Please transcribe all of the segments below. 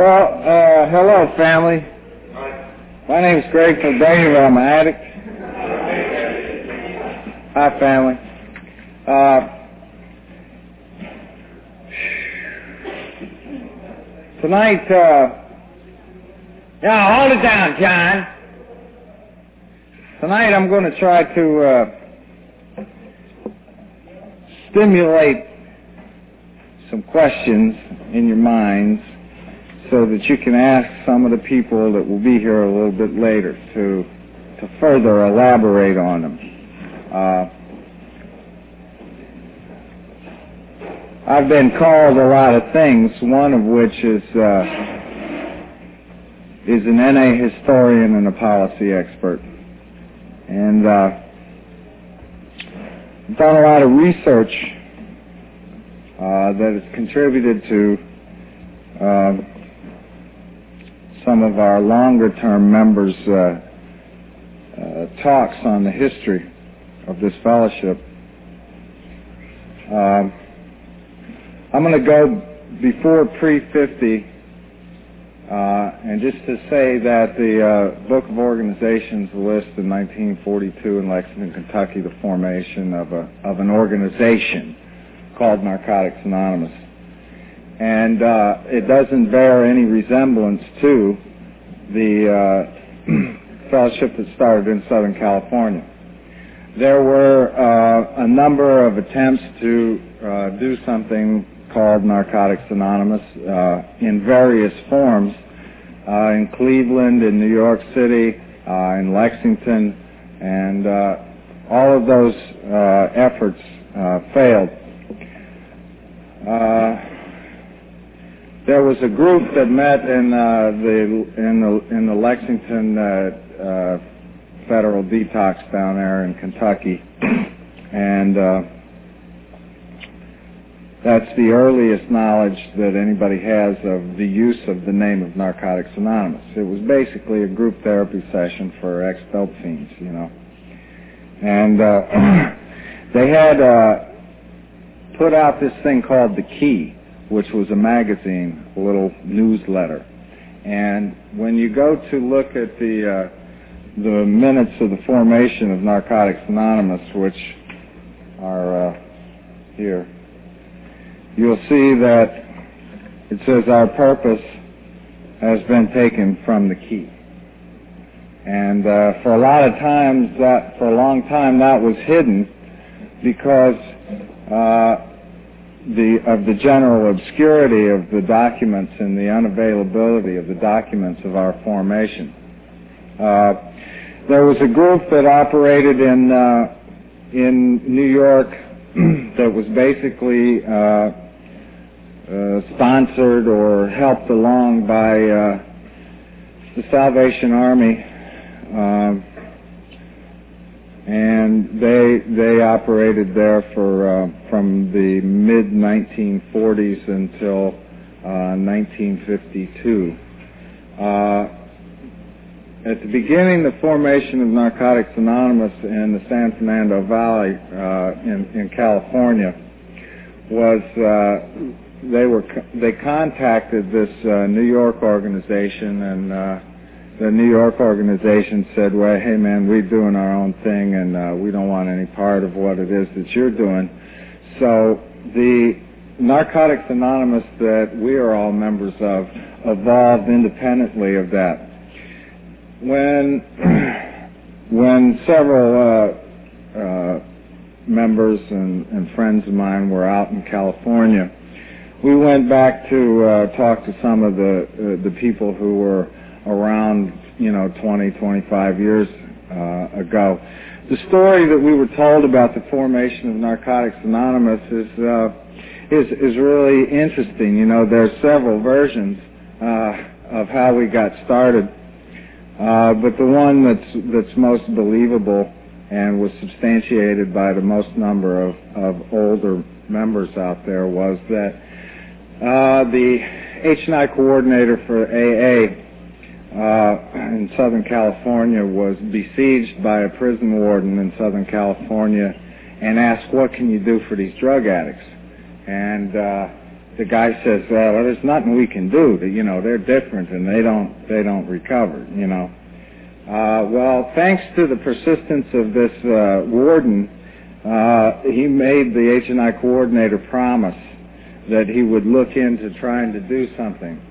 Well, uh, hello, family. My name is Greg from Daniel. I'm an addict. Hi, family. Uh, tonight, uh, yeah, hold it down, John. Tonight, I'm going to try to uh, stimulate some questions in your minds so that you can ask some of the people that will be here a little bit later to to further elaborate on them. Uh, I've been called a lot of things, one of which is uh, is an NA historian and a policy expert, and uh, done a lot of research uh, that has contributed to uh, some of our longer term members' uh, uh, talks on the history of this fellowship. Um, I'm going to go before pre 50, uh, and just to say that the uh, Book of Organizations lists in 1942 in Lexington, Kentucky, the formation of a of an organization called Narcotics Anonymous and uh, it doesn't bear any resemblance to the uh, fellowship that started in Southern California. There were uh, a number of attempts to uh, do something called Narcotics Anonymous uh, in various forms uh, in Cleveland, in New York City, in Lexington, and all of those efforts failed there was a group that met in uh, the in the in the Lexington uh, uh, Federal Detox down there in Kentucky, and uh, that's the earliest knowledge that anybody has of the use of the name of Narcotics Anonymous. It was basically a group therapy session for ex-dope fiends, you know, and uh, they had uh, put out this thing called the Key which was a magazine, a little newsletter. And when you go to look at the uh, the minutes of the formation of Narcotics Anonymous, which are uh, here, you'll see that it says our purpose has been taken from the key. And uh, for a lot of times, that for a long time, that was hidden because uh, the of the general obscurity of the documents and the unavailability of the documents of our formation. Uh, there was a group that operated in uh, in New York that was basically uh, uh, sponsored or helped along by uh, the Salvation Army. And they they operated there for uh, from the mid 1940s until uh, 1952. Uh, at the beginning, the formation of Narcotics Anonymous in the San Fernando Valley uh, in, in California was uh, they were they contacted this uh, New York organization and the New York organization said, well, hey man, we're doing our own thing and uh, we don't want any part of what it is that you're doing. So the Narcotics Anonymous that we are all members of evolved independently of that. When when several uh, uh, members and, and friends of mine were out in California, we went back to uh, talk to some of the uh, the people who were around, you know, 20, 25 years uh, ago. The story that we were told about the formation of Narcotics Anonymous is uh, is is really interesting. You know, there's several versions uh, of how we got started, uh, but the one that's that's most believable and was substantiated by the most number of, of older members out there was that uh, the H&I coordinator for AA in Southern California was besieged by a prison warden in Southern California and asked, what can you do for these drug addicts? And uh, the guy says, well, there's nothing we can do. You know, they're different and they don't they don't recover. You know. Uh, well, thanks to the persistence of this uh, warden, uh, he made the H&I coordinator promise that he would look into trying to do something.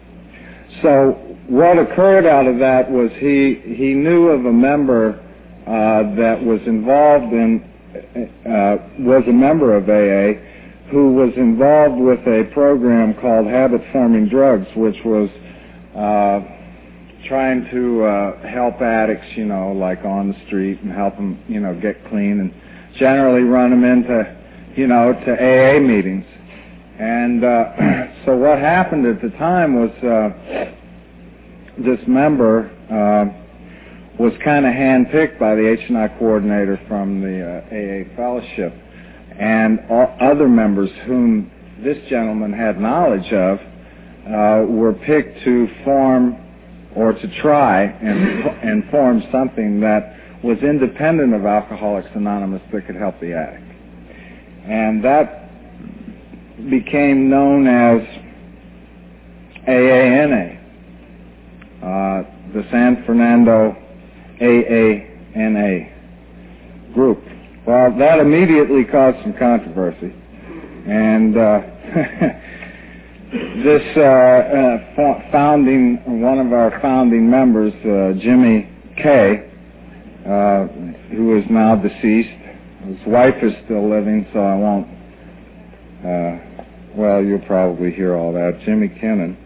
So what occurred out of that was he he knew of a member uh, that was involved in uh, was a member of AA who was involved with a program called Habit Forming Drugs, which was uh, trying to uh, help addicts, you know, like on the street and help them, you know, get clean and generally run them into, you know, to AA meetings. And uh, so what happened at the time was uh, this member uh, was kind of handpicked by the H&I coordinator from the uh, AA fellowship and other members whom this gentleman had knowledge of uh, were picked to form or to try and, and form something that was independent of Alcoholics Anonymous that could help the addict. And that became known as AANA, uh, the San Fernando AANA group. Well, that immediately caused some controversy. And uh, this uh, uh, founding, one of our founding members, uh, Jimmy Kay, uh, who is now deceased, his wife is still living, so I won't. Uh, well, you'll probably hear all that. Jimmy Kinnon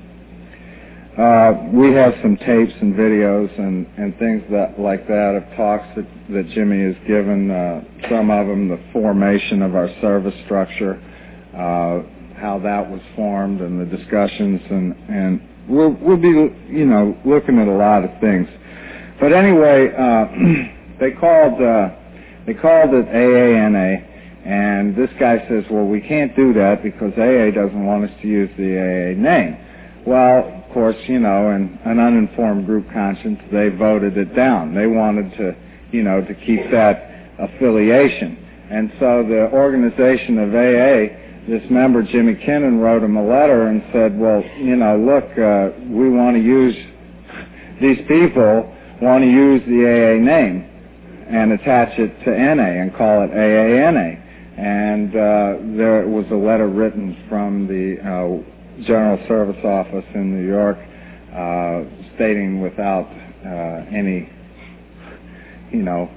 uh, we have some tapes and videos and, and things that like that of talks that, that Jimmy has given. Uh, some of them, the formation of our service structure, uh, how that was formed, and the discussions, and and we'll we'll be you know looking at a lot of things. But anyway, uh, they called uh, they called it AANA. And this guy says, well, we can't do that because AA doesn't want us to use the AA name. Well, course, you know, in an uninformed group conscience, they voted it down. They wanted to, you know, to keep that affiliation. And so the organization of AA, this member, Jimmy Kinnon, wrote him a letter and said, well, you know, look, uh, we want to use, these people want to use the AA name and attach it to NA and call it AANA. And uh, there was a letter written from the uh, General Service Office in New York, uh, stating without uh, any, you know,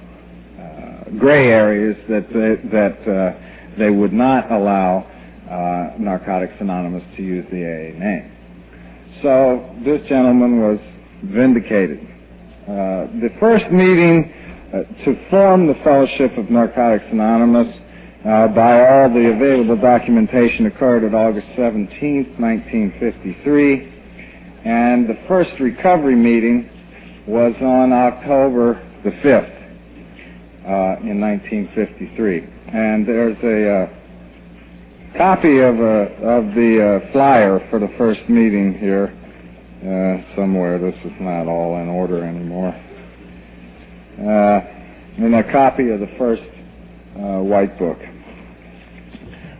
uh, gray areas that they, that uh, they would not allow uh, Narcotics Anonymous to use the AA name. So this gentleman was vindicated. Uh, the first meeting to form the Fellowship of Narcotics Anonymous uh, by all the available documentation occurred at August 17, 1953, and the first recovery meeting was on October the 5th uh, in 1953. And there's a uh, copy of, uh, of the uh, flyer for the first meeting here uh, somewhere. This is not all in order anymore. and a copy of the first uh, White Book.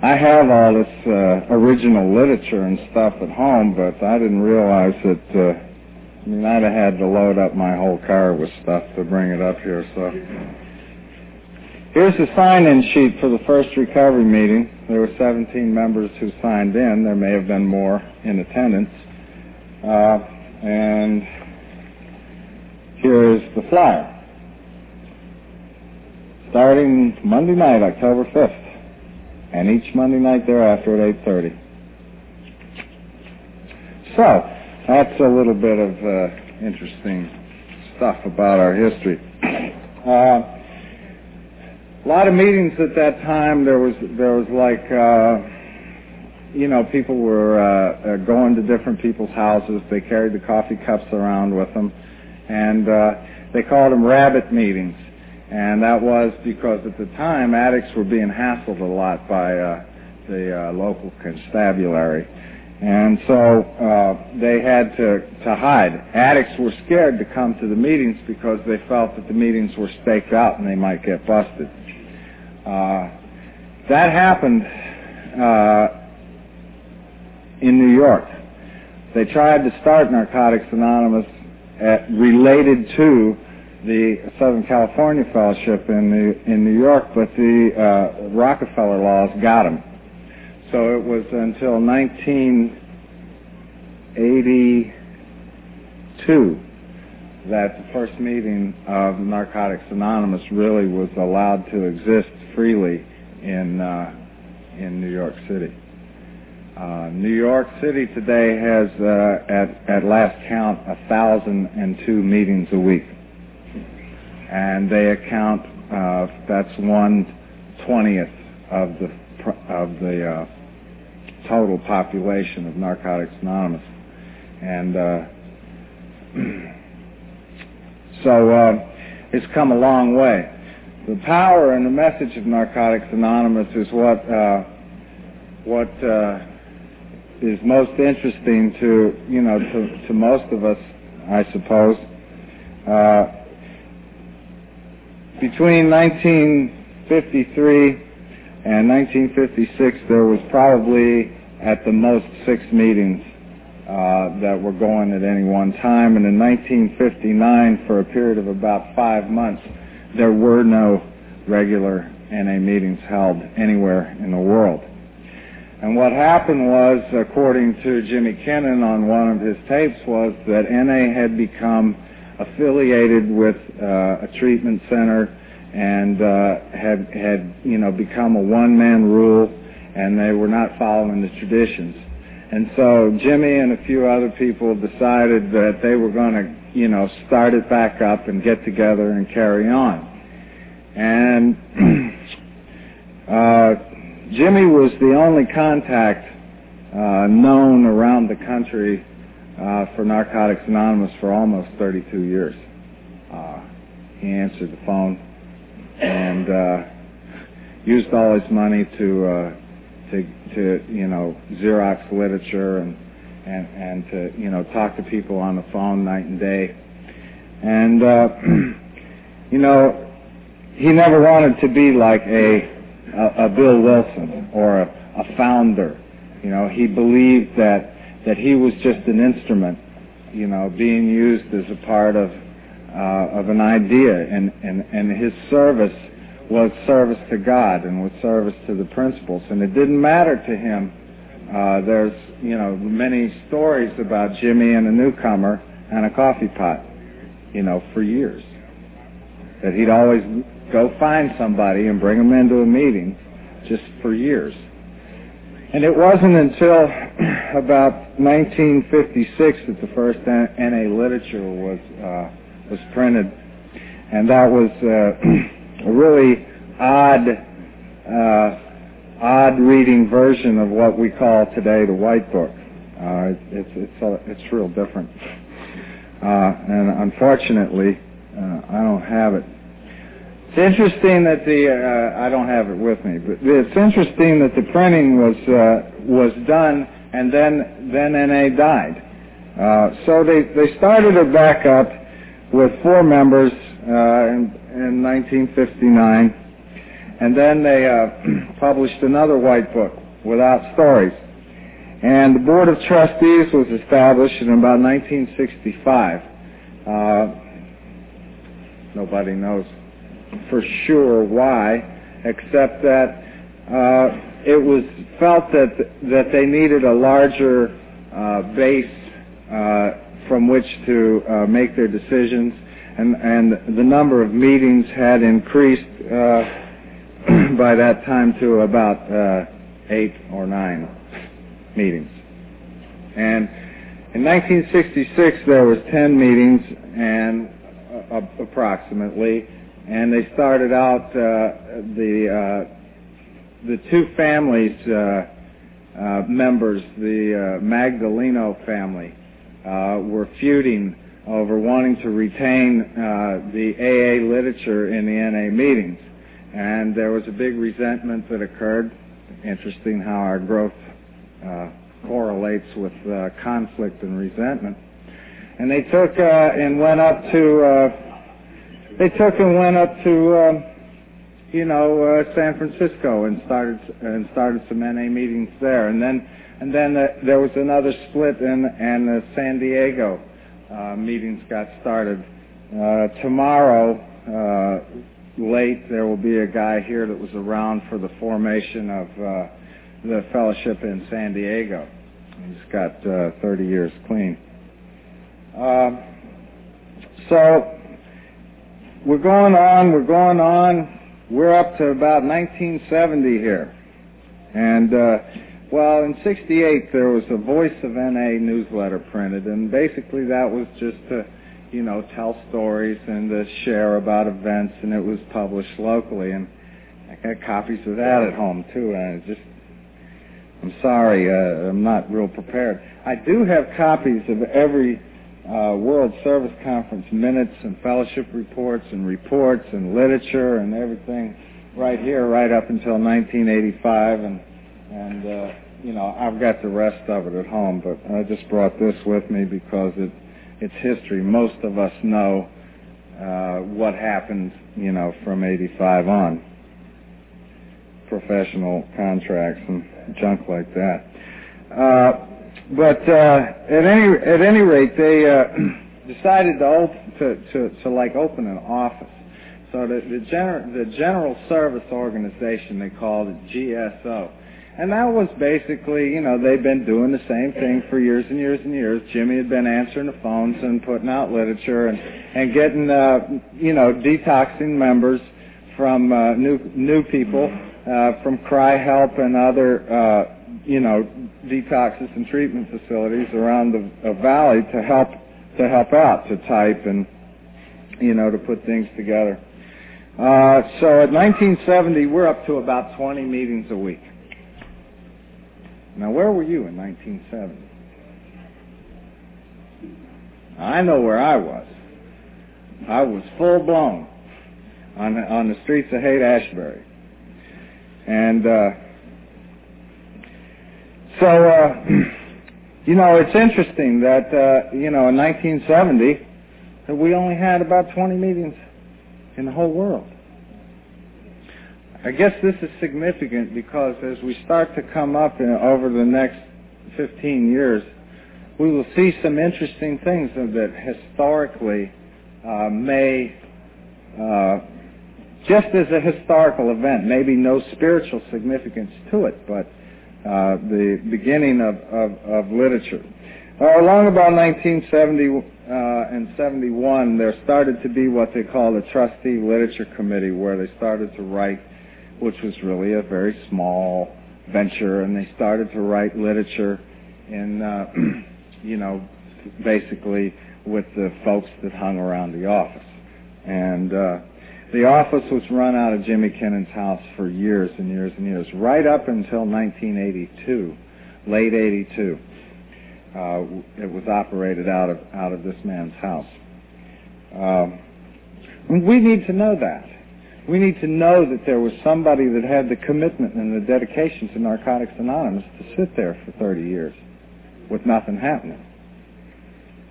I have all this uh, original literature and stuff at home, but I didn't realize that. Uh, I mean, I'd have had to load up my whole car with stuff to bring it up here. So here's the sign-in sheet for the first recovery meeting. There were 17 members who signed in. There may have been more in attendance. Uh, and here is the flyer starting Monday night, October 5th, and each Monday night thereafter at 8.30. So, that's a little bit of uh, interesting stuff about our history. Uh, a lot of meetings at that time. There was there was like uh, you know people were uh, uh, going to different people's houses. They carried the coffee cups around with them, and uh, they called them rabbit meetings. And that was because at the time addicts were being hassled a lot by uh, the uh, local constabulary. And so uh, they had to, to hide. Addicts were scared to come to the meetings because they felt that the meetings were staked out and they might get busted. Uh, that happened uh, in New York. They tried to start Narcotics Anonymous at, related to the Southern California Fellowship in New, in New York, but the uh, Rockefeller laws got them. So it was until 1982 that the first meeting of Narcotics Anonymous really was allowed to exist freely in uh, in New York City. Uh, New York City today has, uh, at at last count, a thousand and two meetings a week, and they account uh, that's one twentieth of the of the uh, total population of Narcotics Anonymous, and uh, so uh, it's come a long way. The power and the message of Narcotics Anonymous is what uh, what uh, is most interesting to you know to, to most of us, I suppose. Between 1953 and 1956, there was probably at the most six meetings uh, that were going at any one time. And in 1959, for a period of about five months, there were no regular NA meetings held anywhere in the world. And what happened was, according to Jimmy Kinnon on one of his tapes, was that NA had become affiliated with uh, a treatment center and uh, had had you know become a one man rule, and they were not following the traditions. And so Jimmy and a few other people decided that they were going to, you know, start it back up and get together and carry on. And uh, Jimmy was the only contact uh, known around the country for Narcotics Anonymous for almost 32 years. Uh, he answered the phone and uh, used all his money to uh, to to you know Xerox literature and and and to you know talk to people on the phone night and day, and uh, you know he never wanted to be like a Bill Wilson or a, a founder. You know he believed that that he was just an instrument, you know, being used as a part of uh, of an idea, and, and and his service was service to God and was service to the principles. And it didn't matter to him. Uh, there's, you know, many stories about Jimmy and a newcomer and a coffee pot, you know, for years. That he'd always go find somebody and bring them into a meeting just for years. And it wasn't until about 1956 that the first NA literature was uh, was printed, and that was uh, a really odd, uh, odd reading version of what we call today the White Book. Uh, it's it's it's real different, uh, and unfortunately, uh, I don't have it. It's interesting that the uh, I don't have it with me, but it's interesting that the printing was uh, was done and then then NA died. Uh, so they they started it back up with four members, uh, and in 1959, and then they uh, published another white book without stories. And the Board of Trustees was established in about 1965. Uh, nobody knows for sure why, except that uh, it was felt that that they needed a larger uh, base uh, from which to uh, make their decisions and, and the number of meetings had increased uh, by that time to about uh, eight or nine meetings. And in 1966, there was 10 meetings and uh, approximately, and they started out uh, the uh, the two families uh, uh, members, the uh, Magdaleno family, uh, were feuding over wanting to retain uh, the AA literature in the NA meetings. And there was a big resentment that occurred. Interesting how our growth uh, correlates with conflict and resentment. And they took uh, and went up to, uh, they took and went up to, um, you know, uh, San Francisco and started and started some NA meetings there. And then and then the, there was another split, and and the San Diego uh, meetings got started. Uh, tomorrow, uh, late, there will be a guy here that was around for the formation of uh, the fellowship in San Diego. He's got uh, 30 years clean. Um, so we're going on, we're going on. We're up to about 1970 here. And, uh, well, in 68, there was a Voice of NA newsletter printed, and basically that was just to, you know, tell stories and to share about events, and it was published locally. And I got copies of that at home, too, and I just, I'm sorry, uh, I'm not real prepared. I do have copies of every uh, World Service Conference minutes and fellowship reports and reports and literature and everything right here, right up until 1985, and and uh, you know I've got the rest of it at home, but I just brought this with me because it it's history. Most of us know uh, what happened, you know, from 85 on, professional contracts and junk like that. Uh, but uh, at any at any rate, they uh, decided to, open, to to to like open an office. So the the, gener- the General Service Organization they called it GSO, and that was basically you know they've been doing the same thing for years and years and years. Jimmy had been answering the phones and putting out literature and and getting uh, you know detoxing members from uh, new new people uh, from Cri-Help and other. Uh, you know, detoxes and treatment facilities around the valley to help to help out, to type and you know to put things together. Uh, so at 1970, we're up to about 20 meetings a week. Now, where were you in 1970? I know where I was. I was full blown on on the streets of Haight Ashbury, and. Uh, so, uh, you know, it's interesting that, uh, you know, in 1970, that we only had about 20 meetings in the whole world. I guess this is significant because as we start to come up in, over the next 15 years, we will see some interesting things that historically uh, may, uh, just as a historical event, maybe no spiritual significance to it, but uh, the beginning of, of, of literature. Uh, along about 1970 uh, and 71, there started to be what they call the Trustee Literature Committee, where they started to write, which was really a very small venture, and they started to write literature in, uh, you know, basically with the folks that hung around the office. And uh, the office was run out of Jimmy Kinnon's house for years and years and years, right up until 1982, late 82. Uh, it was operated out of out of this man's house. Um, we need to know that. We need to know that there was somebody that had the commitment and the dedication to Narcotics Anonymous to sit there for 30 years with nothing happening.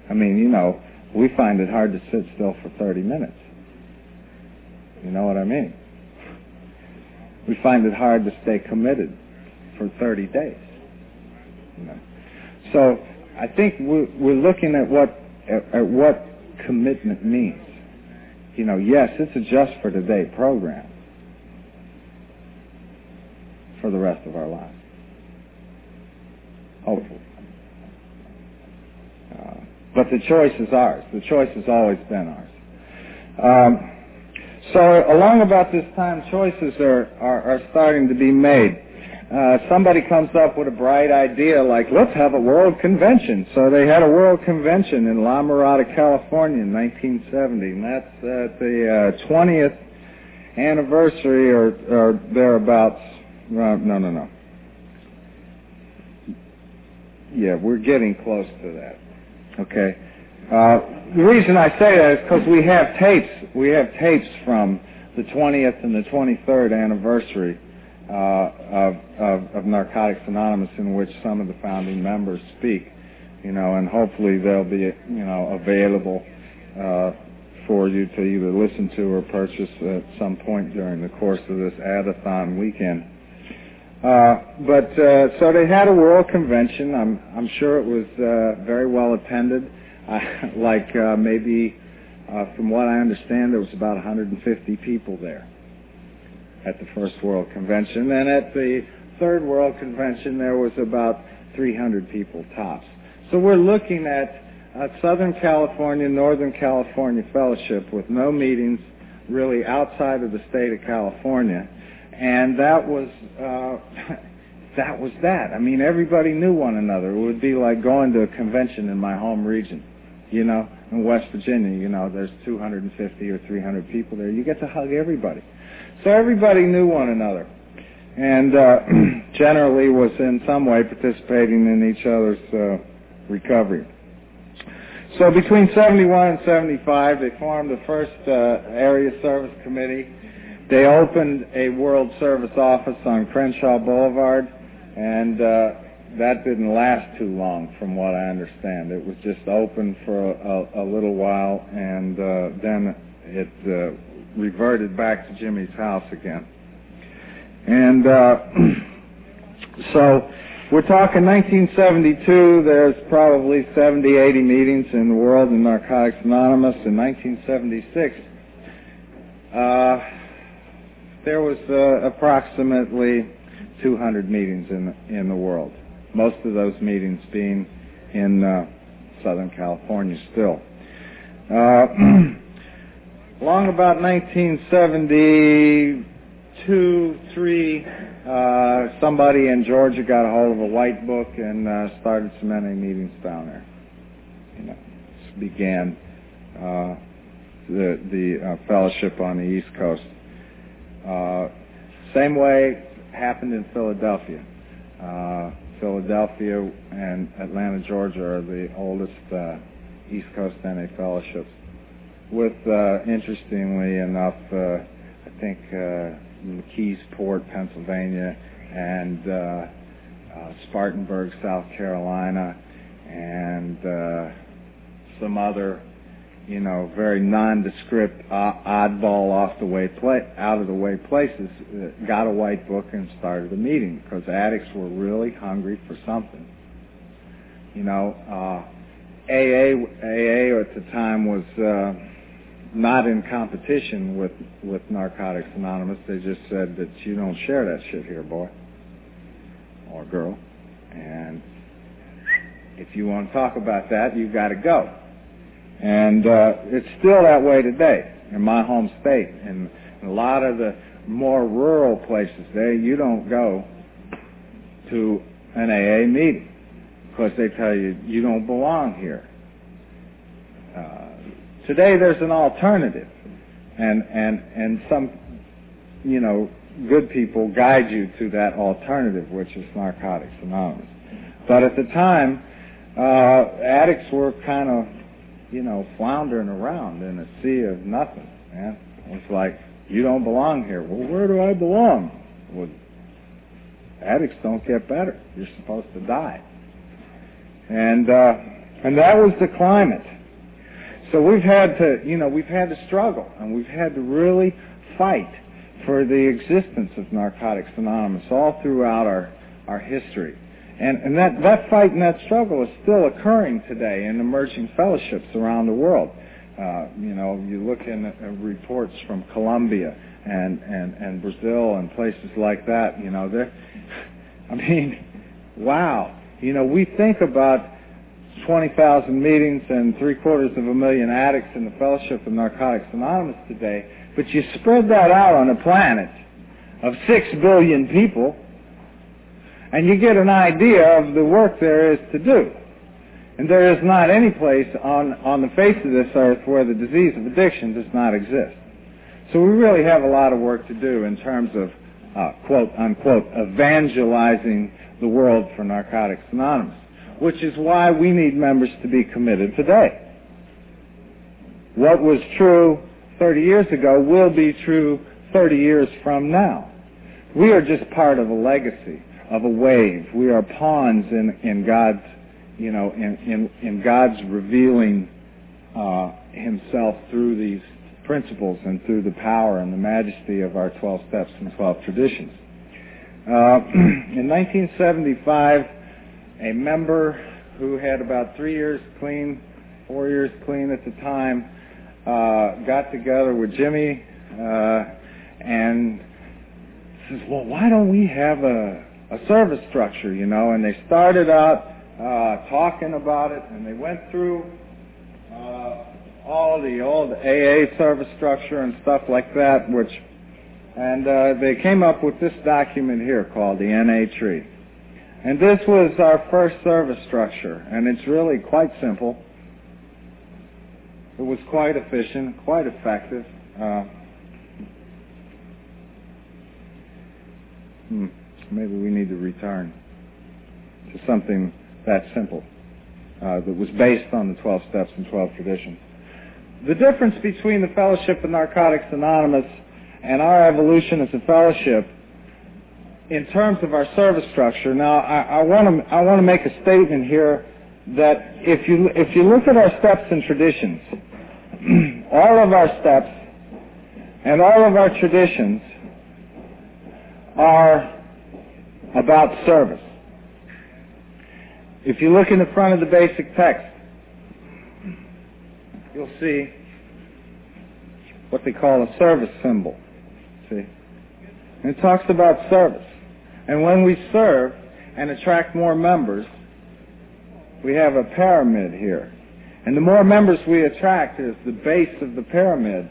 I mean, you know, we find it hard to sit still for 30 minutes. You know what I mean? We find it hard to stay committed for 30 days. You know? So I think we're, we're looking at what at, at what commitment means. You know, yes, it's a just for today program for the rest of our lives. Hopefully. Uh, but the choice is ours. The choice has always been ours. Um, so along about this time, choices are, are, are starting to be made. Uh, somebody comes up with a bright idea like, let's have a world convention. So they had a world convention in La Mirada, California in 1970, and that's at the uh, 20th anniversary or, or thereabouts. Uh, no, no, no. Yeah, we're getting close to that. Okay. Uh, the reason I say that is because we have tapes. We have tapes from the 20th and the 23rd anniversary uh, of, of, of, Narcotics Anonymous, in which some of the founding members speak. You know, and hopefully they'll be, you know, available uh, for you to either listen to or purchase at some point during the course of this Adathon weekend. Uh, but uh, so they had a world convention. I'm I'm sure it was uh, very well attended. like uh, maybe, uh, from what I understand, there was about 150 people there at the first World Convention, and at the third World Convention there was about 300 people tops. So we're looking at Southern California, Northern California fellowship with no meetings really outside of the state of California and that was uh, that was that. I mean, everybody knew one another. It would be like going to a convention in my home region, you know, in West Virginia. You know, there's 250 or 300 people there. You get to hug everybody, so everybody knew one another, and uh, generally was in some way participating in each other's uh, recovery. So between 71 and 75, they formed the first uh, area service committee they opened a World Service office on Crenshaw Boulevard, and uh, that didn't last too long, from what I understand. It was just open for a, a, a little while, and uh, then it uh, reverted back to Jimmy's house again. And uh, so we're talking 1972. There's probably 70, 80 meetings in the world in Narcotics Anonymous. In 1976, uh, there was uh, approximately 200 meetings in in the world. Most of those meetings being in uh, Southern California still. Uh, long about 1972, three, uh, somebody in Georgia got a hold of a white book and uh, started NA meetings down there. You know, began uh, the the uh, fellowship on the East Coast. Uh, same way happened in Philadelphia. Uh, Philadelphia and Atlanta, Georgia are the oldest uh, East Coast NA fellowships. With, uh, interestingly enough, uh, I think uh, McKeesport, Pennsylvania, and uh, uh, Spartanburg, South Carolina, and uh, some other you know, very nondescript, oddball, off the way, play, out of the way places, uh, got a white book and started a meeting because addicts were really hungry for something. You know, uh, AA, AA at the time was uh, not in competition with with Narcotics Anonymous. They just said that you don't share that shit here, boy or girl, and if you want to talk about that, you've got to go. And uh, it's still that way today in my home state. And a lot of the more rural places, there you don't go to an AA meeting because they tell you you don't belong here. Uh, today there's an alternative, and and and some, you know, good people guide you to that alternative, which is Narcotics Anonymous. But at the time, uh, addicts were kind of you know, floundering around in a sea of nothing, man. It's like, you don't belong here. Well, where do I belong? Well, addicts don't get better. You're supposed to die. And, uh, and that was the climate. So we've had to, you know, we've had to struggle and we've had to really fight for the existence of Narcotics Anonymous all throughout our, our history. And, and that, that fight and that struggle is still occurring today in emerging fellowships around the world. Uh, you know, you look in uh, reports from Colombia and, and, and Brazil and places like that, you know, they're, I mean, wow. You know, we think about 20,000 meetings and three quarters of a million addicts in the Fellowship of Narcotics Anonymous today, but you spread that out on a planet of six billion people, and you get an idea of the work there is to do. And there is not any place on, on the face of this earth where the disease of addiction does not exist. So we really have a lot of work to do in terms of, uh, quote unquote, evangelizing the world for Narcotics Anonymous, which is why we need members to be committed today. What was true 30 years ago will be true 30 years from now. We are just part of a legacy of a wave. We are pawns in, in God's, you know, in, in, in God's revealing uh, Himself through these principles and through the power and the majesty of our 12 steps and 12 traditions. Uh, in 1975, a member who had about three years clean, four years clean at the time, uh, got together with Jimmy uh, and says, "Well, why don't we have a, a service structure?" You know, and they started out uh, talking about it, and they went through uh, all the old AA service structure and stuff like that, which, and uh, they came up with this document here called the NA tree. And this was our first service structure, and it's really quite simple. It was quite efficient, quite effective. Uh, hmm, maybe we need to return to something that simple uh, that was based on the 12 steps and 12 traditions. The difference between the Fellowship of Narcotics Anonymous and our evolution as a fellowship in terms of our service structure. Now, I, I want to I want to make a statement here that if you if you look at our steps and traditions, all of our steps and all of our traditions are about service. If you look in the front of the basic text, you'll see what they call a service symbol. See? And it talks about service. And when we serve and attract more members, we have a pyramid here. And the more members we attract is the base of the pyramid.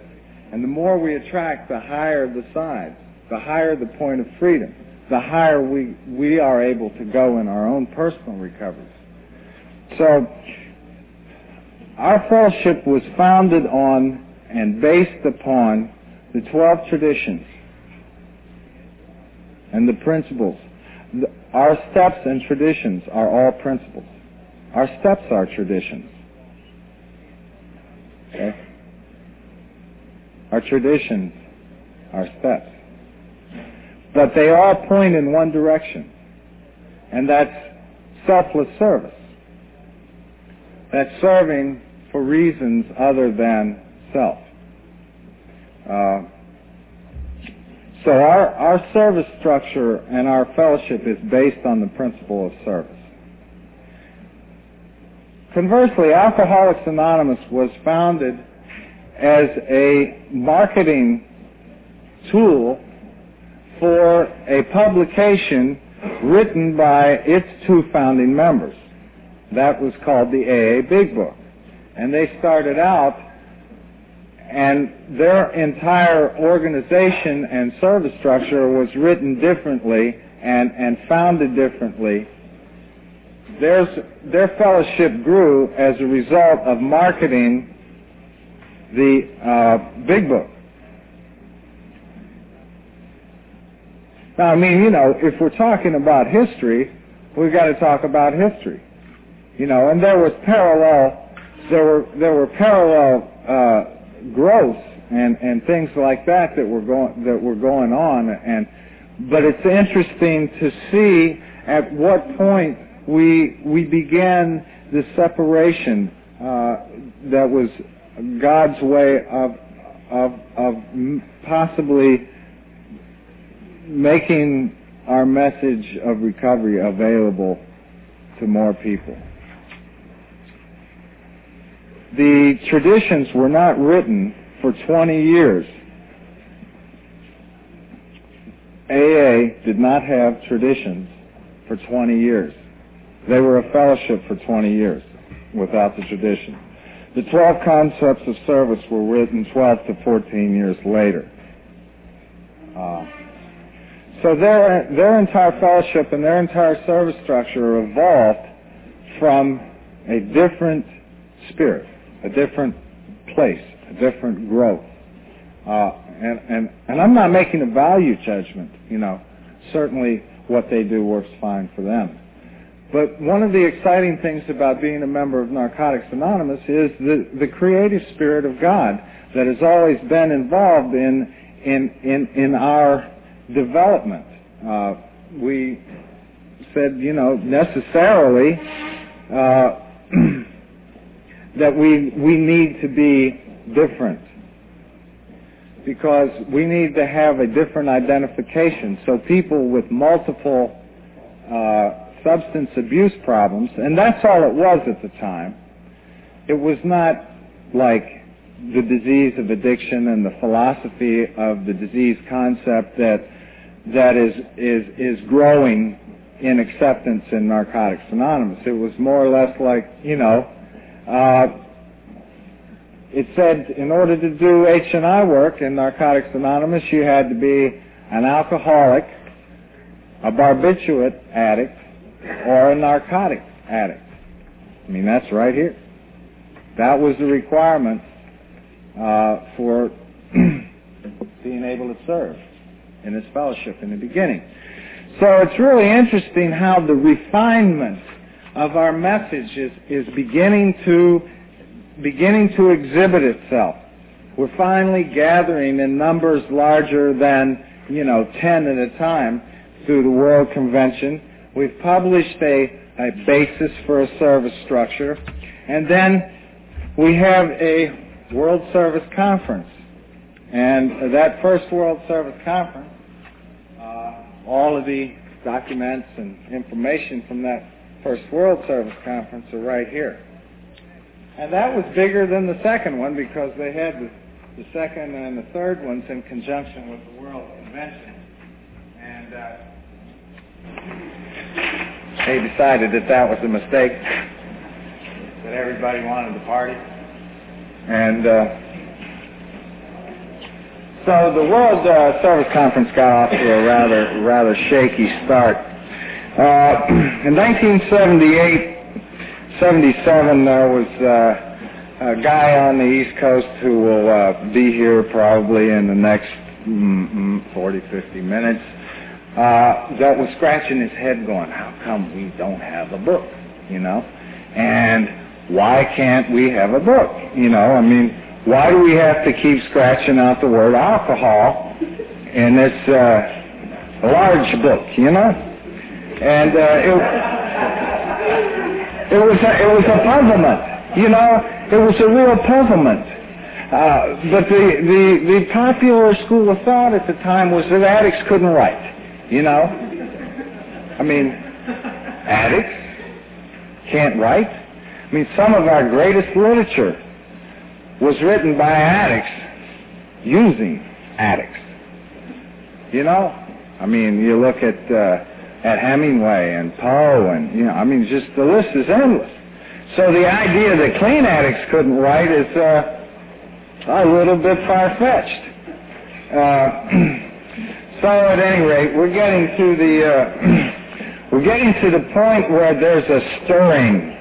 And the more we attract, the higher the sides, the higher the point of freedom the higher we, we are able to go in our own personal recoveries. So, our fellowship was founded on and based upon the 12 traditions and the principles. Our steps and traditions are all principles. Our steps are traditions. Okay? Our traditions are steps. But they all point in one direction, and that's selfless service. That's serving for reasons other than self. Uh, so our, our service structure and our fellowship is based on the principle of service. Conversely, Alcoholics Anonymous was founded as a marketing tool for a publication written by its two founding members. That was called the AA Big Book. And they started out, and their entire organization and service structure was written differently and, and founded differently. There's, their fellowship grew as a result of marketing the uh, Big Book. Now, I mean, you know, if we're talking about history, we've got to talk about history. You know, and there was parallel, there were there were parallel uh, growths and and things like that that were going that were going on, and but it's interesting to see at what point we we began the separation uh, that was God's way of of of possibly making our message of recovery available to more people. The traditions were not written for 20 years. AA did not have traditions for 20 years. They were a fellowship for 20 years without the tradition. The 12 concepts of service were written 12 to 14 years later. Uh, so their, their entire fellowship and their entire service structure evolved from a different spirit, a different place, a different growth. Uh, and, and, and I'm not making a value judgment, you know. Certainly what they do works fine for them. But one of the exciting things about being a member of Narcotics Anonymous is the, the creative spirit of God that has always been involved in, in, in, in our development. Uh, we said, you know, necessarily uh, that we we need to be different. because we need to have a different identification. So people with multiple uh, substance abuse problems, and that's all it was at the time. It was not like the disease of addiction and the philosophy of the disease concept that that is is is growing in acceptance in Narcotics Anonymous. It was more or less like you know. Uh, it said in order to do H&I work in Narcotics Anonymous, you had to be an alcoholic, a barbiturate addict, or a narcotic addict. I mean, that's right here. That was the requirement uh, for being able to serve in his fellowship in the beginning. So it's really interesting how the refinement of our message is, is beginning to beginning to exhibit itself. We're finally gathering in numbers larger than, you know, 10 at a time through the World Convention. We've published a, a basis for a service structure. And then we have a World Service Conference. And that first World Service Conference, all of the documents and information from that first World Service Conference are right here. And that was bigger than the second one because they had the, the second and the third ones in conjunction with the World Convention. And uh, they decided that that was a mistake, that everybody wanted to party. And uh, so the World uh, Service Conference got off to a rather rather shaky start. Uh, in 1978, 77, there was uh, a guy on the East Coast who will uh, be here probably in the next mm, 40, 50 minutes uh, that was scratching his head going, how come we don't have a book, you know? And why can't we have a book, you know? I mean, why do we have to keep scratching out the word alcohol in this uh, large book, you know? And uh, it, it was a, it was a puzzlement. You know, it was a real puzzlement. Uh, but the, the, the popular school of thought at the time was that addicts couldn't write. You know? I mean, addicts can't write? I mean, some of our greatest literature was written by addicts using addicts. You know? I mean, you look at uh, at Hemingway and Poe and, you know, I mean, just the list is endless. So the idea that clean addicts couldn't write is uh, a little bit far-fetched. Uh, so at any rate, we're getting to the uh, we're getting to the point where there's a stirring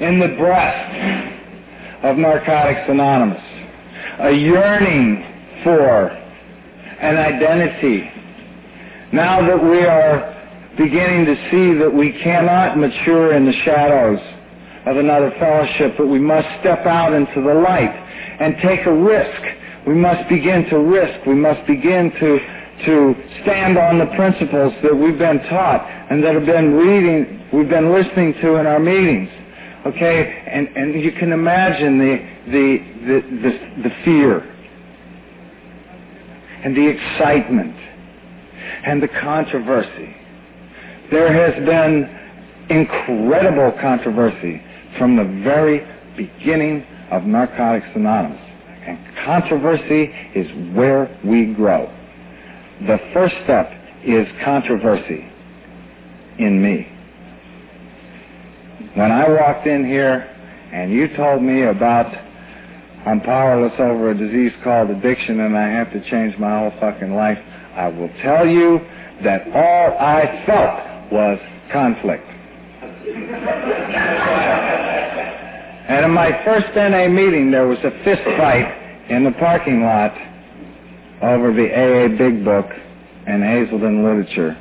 in the breast of Narcotics Anonymous, a yearning for an identity now that we are beginning to see that we cannot mature in the shadows of another fellowship, but we must step out into the light and take a risk. We must begin to risk. We must begin to, to stand on the principles that we've been taught and that have been reading, we've been listening to in our meetings. Okay? And, and you can imagine the, the, the, the, the fear and the excitement and the controversy. There has been incredible controversy from the very beginning of Narcotics Anonymous. And controversy is where we grow. The first step is controversy in me. When I walked in here and you told me about I'm powerless over a disease called addiction and I have to change my whole fucking life, I will tell you that all I felt was conflict. and in my first NA meeting, there was a fist fight in the parking lot over the AA Big Book and Hazelden literature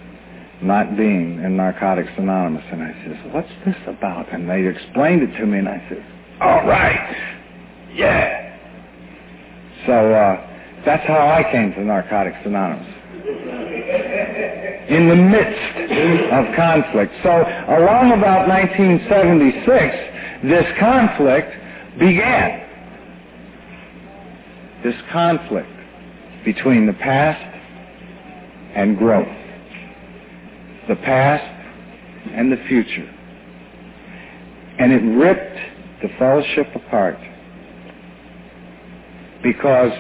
not being in Narcotics Anonymous. And I says, what's this about? And they explained it to me, and I said, all right, yeah. So uh, that's how I came to Narcotics Anonymous in the midst of conflict. So along about 1976, this conflict began. this conflict between the past and growth, the past and the future. And it ripped the fellowship apart because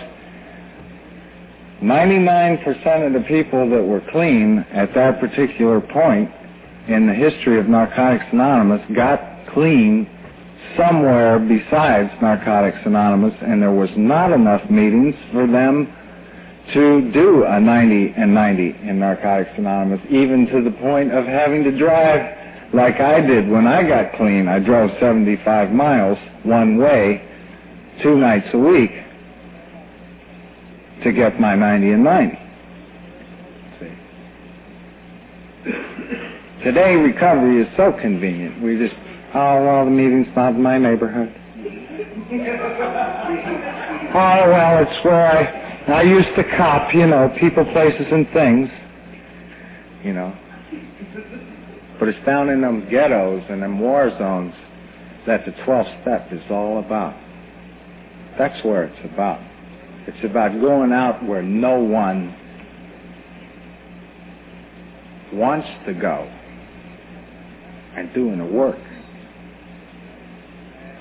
99% of the people that were clean at that particular point in the history of Narcotics Anonymous got clean somewhere besides Narcotics Anonymous, and there was not enough meetings for them to do a 90 and 90 in Narcotics Anonymous, even to the point of having to drive like I did when I got clean. I drove 75 miles one way, two nights a week, to get my 90 and 90. See? Today, recovery is so convenient. We just, oh, well, the meeting's not in my neighborhood. oh, well, it's where I, I used to cop, you know, people, places, and things. You know. But it's down in them ghettos and them war zones that the 12th step is all about. That's where it's about. It's about going out where no one wants to go and doing the work.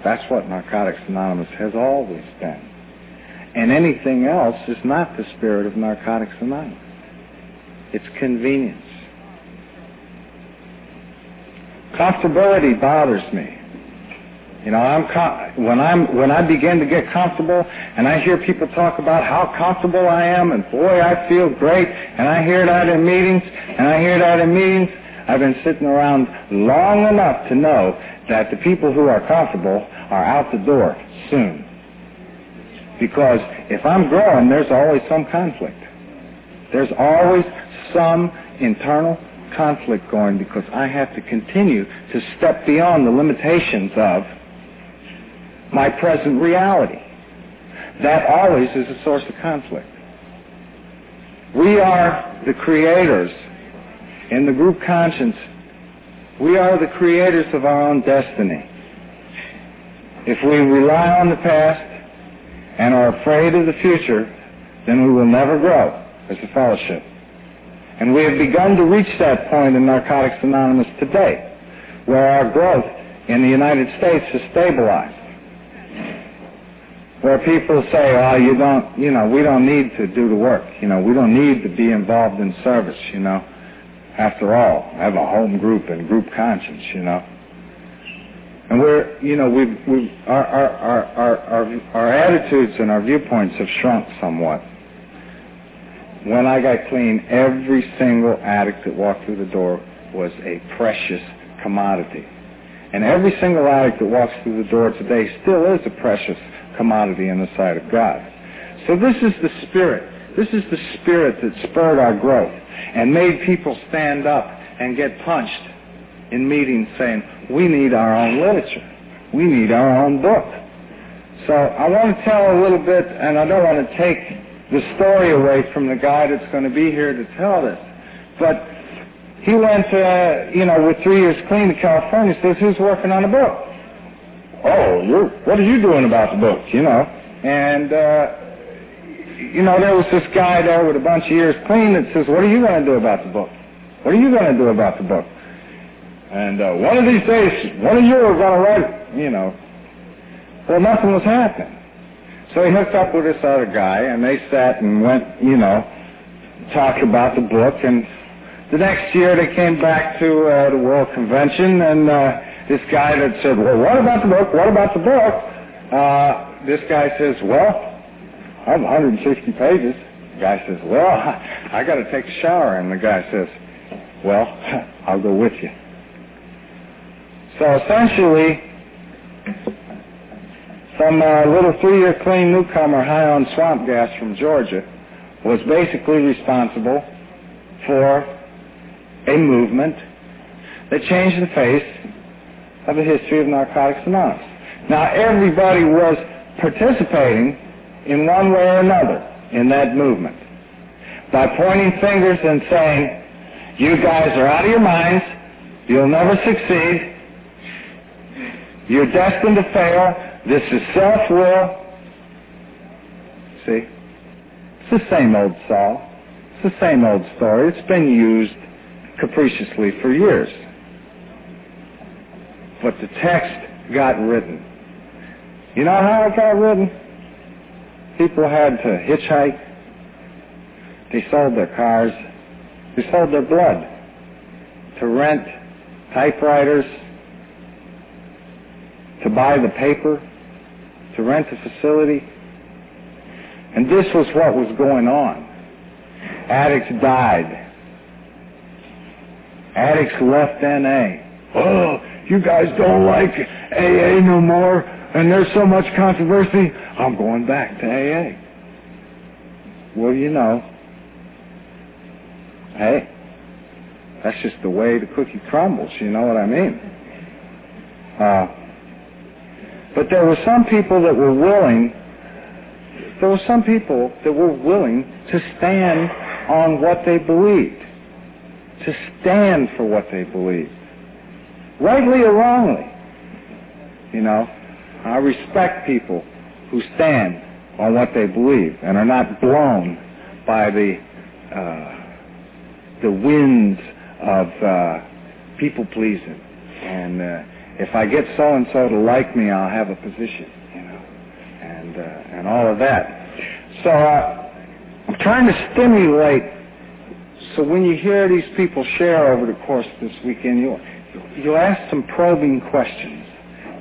That's what Narcotics Anonymous has always been. And anything else is not the spirit of Narcotics Anonymous. It's convenience. Comfortability bothers me. You know, I'm com- when I'm when I begin to get comfortable, and I hear people talk about how comfortable I am, and boy, I feel great, and I hear that in meetings, and I hear that in meetings. I've been sitting around long enough to know that the people who are comfortable are out the door soon. Because if I'm growing, there's always some conflict. There's always some internal conflict going because I have to continue to step beyond the limitations of my present reality. That always is a source of conflict. We are the creators in the group conscience. We are the creators of our own destiny. If we rely on the past and are afraid of the future, then we will never grow as a fellowship. And we have begun to reach that point in Narcotics Anonymous today, where our growth in the United States has stabilized where people say, oh, you don't, you know, we don't need to do the work. You know, we don't need to be involved in service, you know. After all, I have a home group and group conscience, you know. And we're, you know, we've, we've, our, our, our, our, our, our attitudes and our viewpoints have shrunk somewhat. When I got clean, every single addict that walked through the door was a precious commodity. And every single addict that walks through the door today still is a precious commodity in the sight of God. So this is the spirit. This is the spirit that spurred our growth and made people stand up and get punched in meetings saying, we need our own literature. We need our own book. So I want to tell a little bit, and I don't want to take the story away from the guy that's going to be here to tell this. But he went, uh, you know, with three years clean to California, says he's working on a book oh, you're, what are you doing about the book, you know? And, uh, you know, there was this guy there with a bunch of years clean that says, what are you going to do about the book? What are you going to do about the book? And uh, one of these days, one of you are going to write it, you know. Well, nothing was happening. So he hooked up with this other guy, and they sat and went, you know, talked about the book. And the next year they came back to uh, the World Convention, and uh, this guy that said, well, what about the book? What about the book? Uh, this guy says, well, I have 160 pages. The guy says, well, I got to take a shower. And the guy says, well, I'll go with you. So essentially, some uh, little three-year clean newcomer high on swamp gas from Georgia was basically responsible for a movement that changed the face of the history of Narcotics Anonymous. Now, everybody was participating in one way or another in that movement by pointing fingers and saying, you guys are out of your minds, you'll never succeed, you're destined to fail, this is self-will, see? It's the same old saw. It's the same old story. It's been used capriciously for years. But the text got written. You know how it got written? People had to hitchhike. They sold their cars. They sold their blood to rent typewriters, to buy the paper, to rent a facility. And this was what was going on. Addicts died. Addicts left NA. Oh, you guys don't like AA no more, and there's so much controversy. I'm going back to AA. Well, you know, hey, that's just the way the cookie crumbles. You know what I mean? Uh, but there were some people that were willing. There were some people that were willing to stand on what they believed, to stand for what they believed, rightly or wrongly. You know, I respect people who stand on what they believe and are not blown by the uh, the winds of uh, people pleasing. And uh, if I get so and so to like me, I'll have a position, you know, and uh, and all of that. So uh, I'm trying to stimulate. So when you hear these people share over the course of this weekend, you'll you'll ask some probing questions.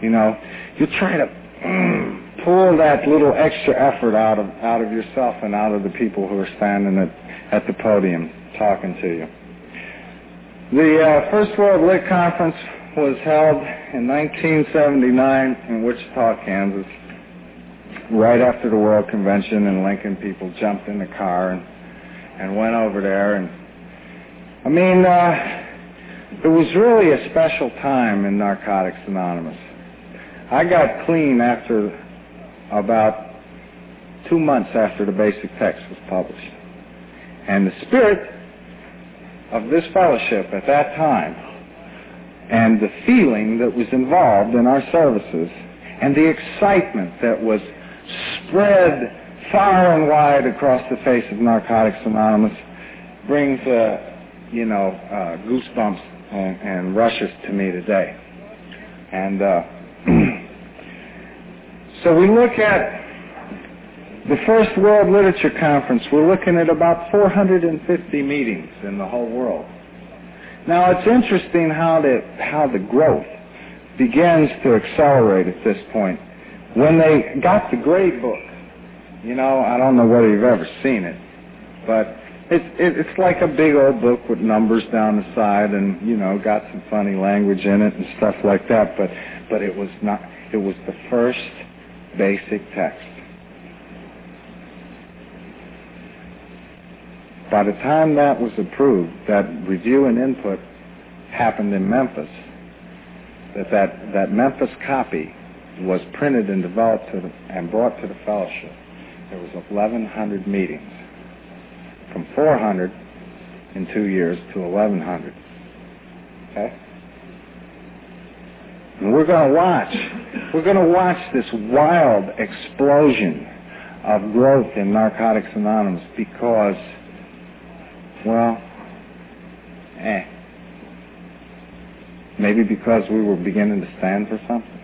You know, you'll try to mm, pull that little extra effort out of out of yourself and out of the people who are standing at at the podium talking to you. The uh, First World Lit Conference was held in 1979 in Wichita, Kansas, right after the World Convention, and Lincoln people jumped in the car and, and went over there. And I mean, uh, it was really a special time in Narcotics Anonymous. I got clean after about two months after the basic text was published. And the spirit of this fellowship at that time and the feeling that was involved in our services and the excitement that was spread far and wide across the face of Narcotics Anonymous brings, uh, you know, uh, goosebumps and, and, rushes to me today. And uh, so we look at the first World Literature Conference, we're looking at about 450 meetings in the whole world. Now, it's interesting how the, how the growth begins to accelerate at this point. When they got the Gray Book, you know, I don't know whether you've ever seen it, but it, it, it's like a big old book with numbers down the side and, you know, got some funny language in it and stuff like that, but, but it was not, it was the first basic text. By the time that was approved, that review and input happened in Memphis, that that, that Memphis copy was printed and developed the, and brought to the fellowship. There was 1,100 meetings, from 400 in two years to 1,100. Okay? And we're going to watch. We're going to watch this wild explosion of growth in Narcotics Anonymous because well, eh. Maybe because we were beginning to stand for something.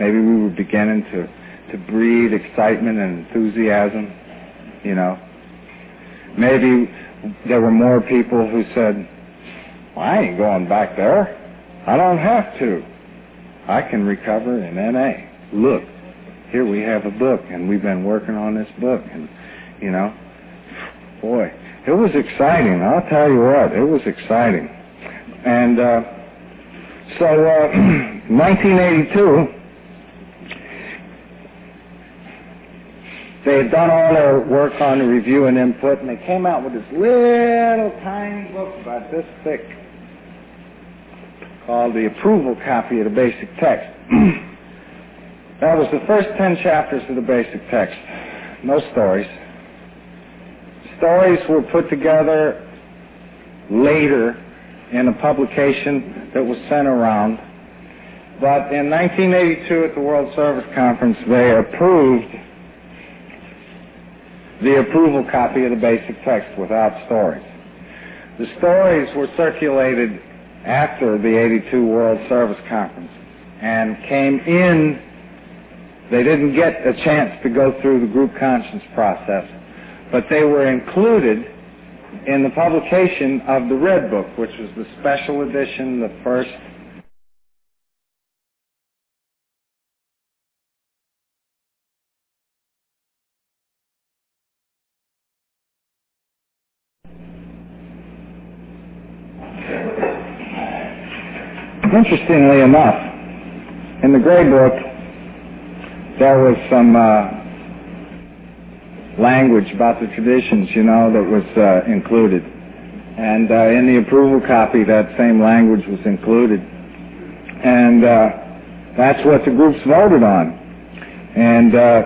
Maybe we were beginning to, to breed excitement and enthusiasm, you know. Maybe there were more people who said, well, I ain't going back there. I don't have to. I can recover in NA. Look, here we have a book, and we've been working on this book, and, you know, boy, it was exciting. I'll tell you what, it was exciting. And uh, so, uh, 1982, they had done all their work on the review and input, and they came out with this little tiny book about this thick called the approval copy of the basic text. that was the first 10 chapters of the basic text. No stories stories were put together later in a publication that was sent around. But in 1982 at the World Service Conference, they approved the approval copy of the basic text without stories. The stories were circulated after the 82 World Service Conference and came in. They didn't get a chance to go through the group conscience process, but they were included in the publication of the Red Book, which was the special edition, the first. Interestingly enough, in the Gray Book, there was some uh, language about the traditions, you know, that was uh, included. And uh, in the approval copy, that same language was included. And uh, that's what the groups voted on. And uh,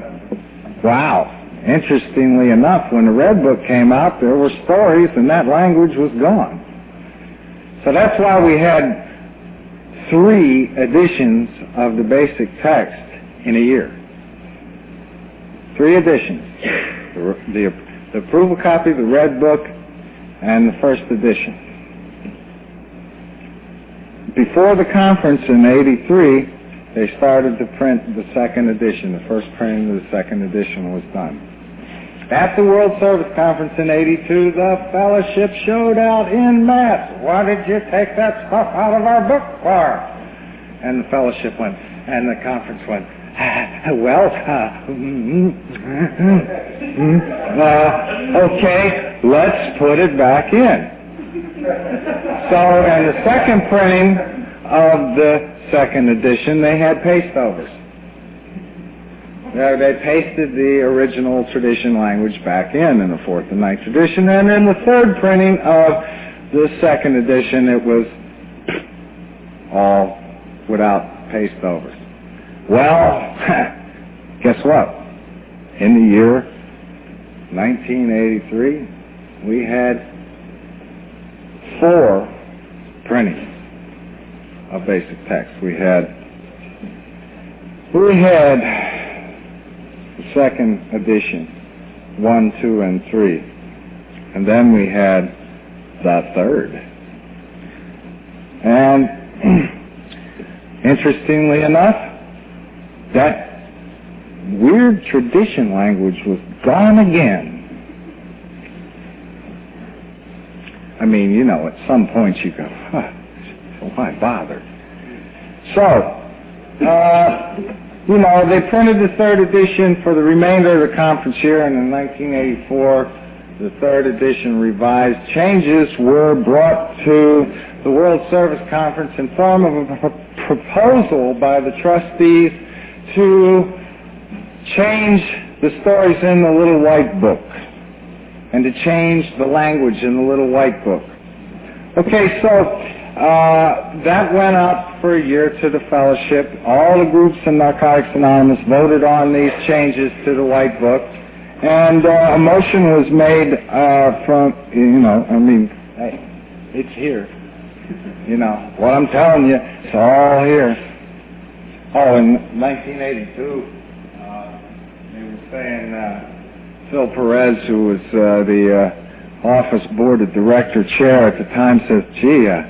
wow, interestingly enough, when the Red Book came out, there were stories and that language was gone. So that's why we had three editions of the basic text in a year. Three editions. The, the, approval copy, the Red Book, and the first edition. Before the conference in 83, they started to print the second edition. The first printing of the second edition was done. At the World Service Conference in 82, the fellowship showed out in mass. Why did you take that stuff out of our book for? And the fellowship went, and the conference went, well, uh, uh, okay, let's put it back in. So, in the second printing of the second edition, they had paste overs. They pasted the original tradition language back in in the fourth and ninth edition, and in the third printing of the second edition, it was all without paste overs. Well, guess what? In the year 1983, we had four printings of basic text. We had we had the second edition, one, two, and three, and then we had the third. And interestingly enough, that weird tradition language was gone again. I mean, you know, at some point you go, huh, why bother? So, uh, you know, they printed the third edition for the remainder of the conference year, and in 1984, the third edition revised changes were brought to the World Service Conference in form of a proposal by the trustees to change the stories in the little white book and to change the language in the little white book. Okay, so uh, that went up for a year to the fellowship. All the groups in Narcotics Anonymous voted on these changes to the white book, and uh, a motion was made uh, from, you know, I mean, hey, it's here. You know, what I'm telling you, it's all here. Oh, in 1982, uh, they were saying uh, Phil Perez, who was uh, the uh, office board of director chair at the time, says, gee, uh,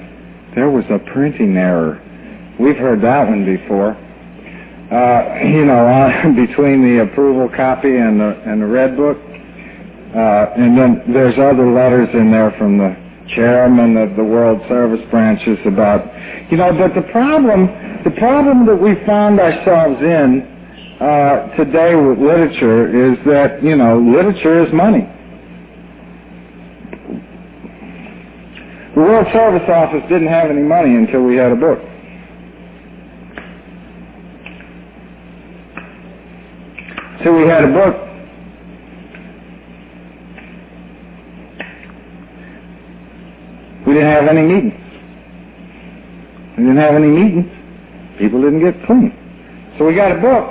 there was a printing error. We've heard that one before. Uh, you know, between the approval copy and the, and the red book. And then there's other letters in there from the chairman of the World Service branches about, you know, but the problem, the problem that we found ourselves in uh, today with literature is that, you know, literature is money. The World Service Office didn't have any money until we had a book. Till we had a book, We didn't have any meetings. We didn't have any meetings. People didn't get clean. So we got a book.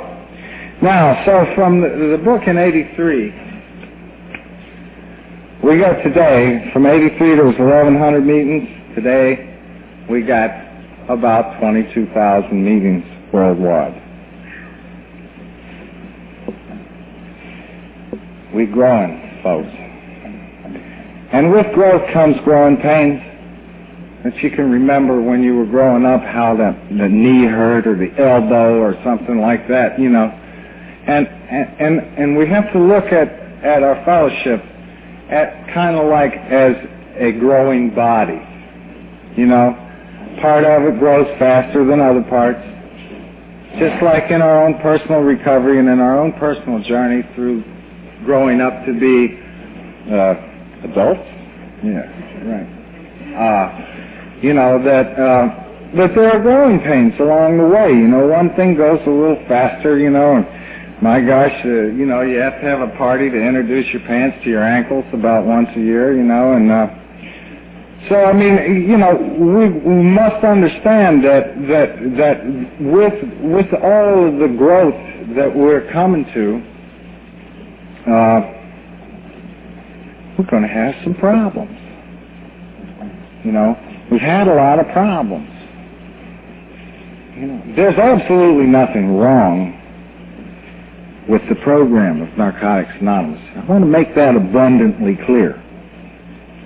Now, so from the, the book in 83, we got today, from 83 there was 1,100 meetings. Today, we got about 22,000 meetings worldwide. We're growing, folks. And with growth comes growing pains. If you can remember when you were growing up how the, the knee hurt or the elbow or something like that, you know. And, and, and we have to look at, at our fellowship at kind of like as a growing body. You know, part of it grows faster than other parts. Just like in our own personal recovery and in our own personal journey through growing up to be uh, adults. Yeah, right. Uh, you know that uh, that there are growing pains along the way. You know, one thing goes a little faster. You know, and my gosh, uh, you know, you have to have a party to introduce your pants to your ankles about once a year. You know, and uh, so, I mean, you know, we, we must understand that that that with with all of the growth that we're coming to, uh, we're going to have some problems. You know, we've had a lot of problems. You know, there's absolutely nothing wrong with the program of Narcotics Anonymous. I want to make that abundantly clear.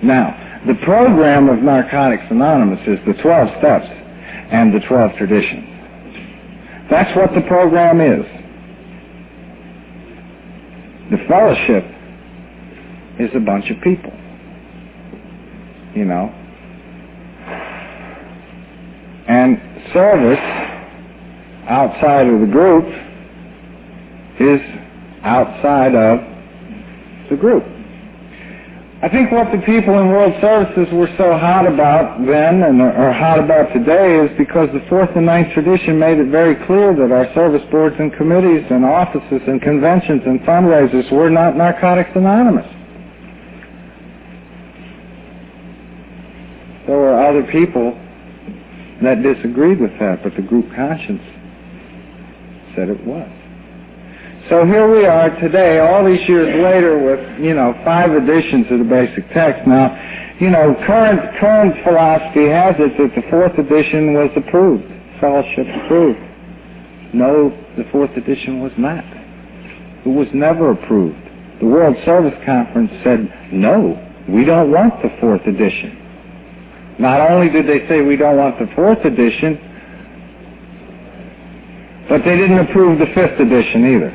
Now, the program of Narcotics Anonymous is the 12 steps and the 12 traditions. That's what the program is. The fellowship is a bunch of people. You know? And service outside of the group is outside of the group. I think what the people in World Services were so hot about then and are hot about today is because the fourth and ninth tradition made it very clear that our service boards and committees and offices and conventions and fundraisers were not Narcotics Anonymous. There were other people that disagreed with that, but the group conscience said it was. So here we are today, all these years later, with you know five editions of the basic text. Now, you know, current current philosophy has it that the fourth edition was approved, fellowship approved. No, the fourth edition was not. It was never approved. The World Service Conference said, no, we don't want the fourth edition. Not only did they say we don't want the fourth edition, but they didn't approve the fifth edition either.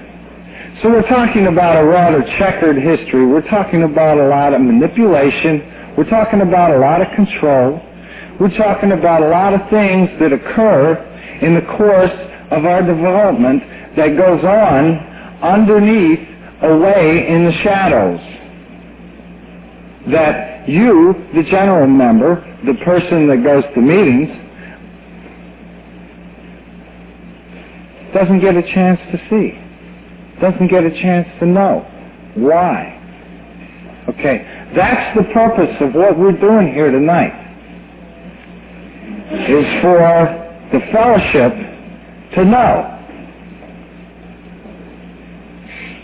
So we're talking about a rather checkered history. We're talking about a lot of manipulation. We're talking about a lot of control. We're talking about a lot of things that occur in the course of our development that goes on underneath, away in the shadows. That you, the general member, the person that goes to meetings, doesn't get a chance to see doesn't get a chance to know. Why? Okay, that's the purpose of what we're doing here tonight. Is for the fellowship to know.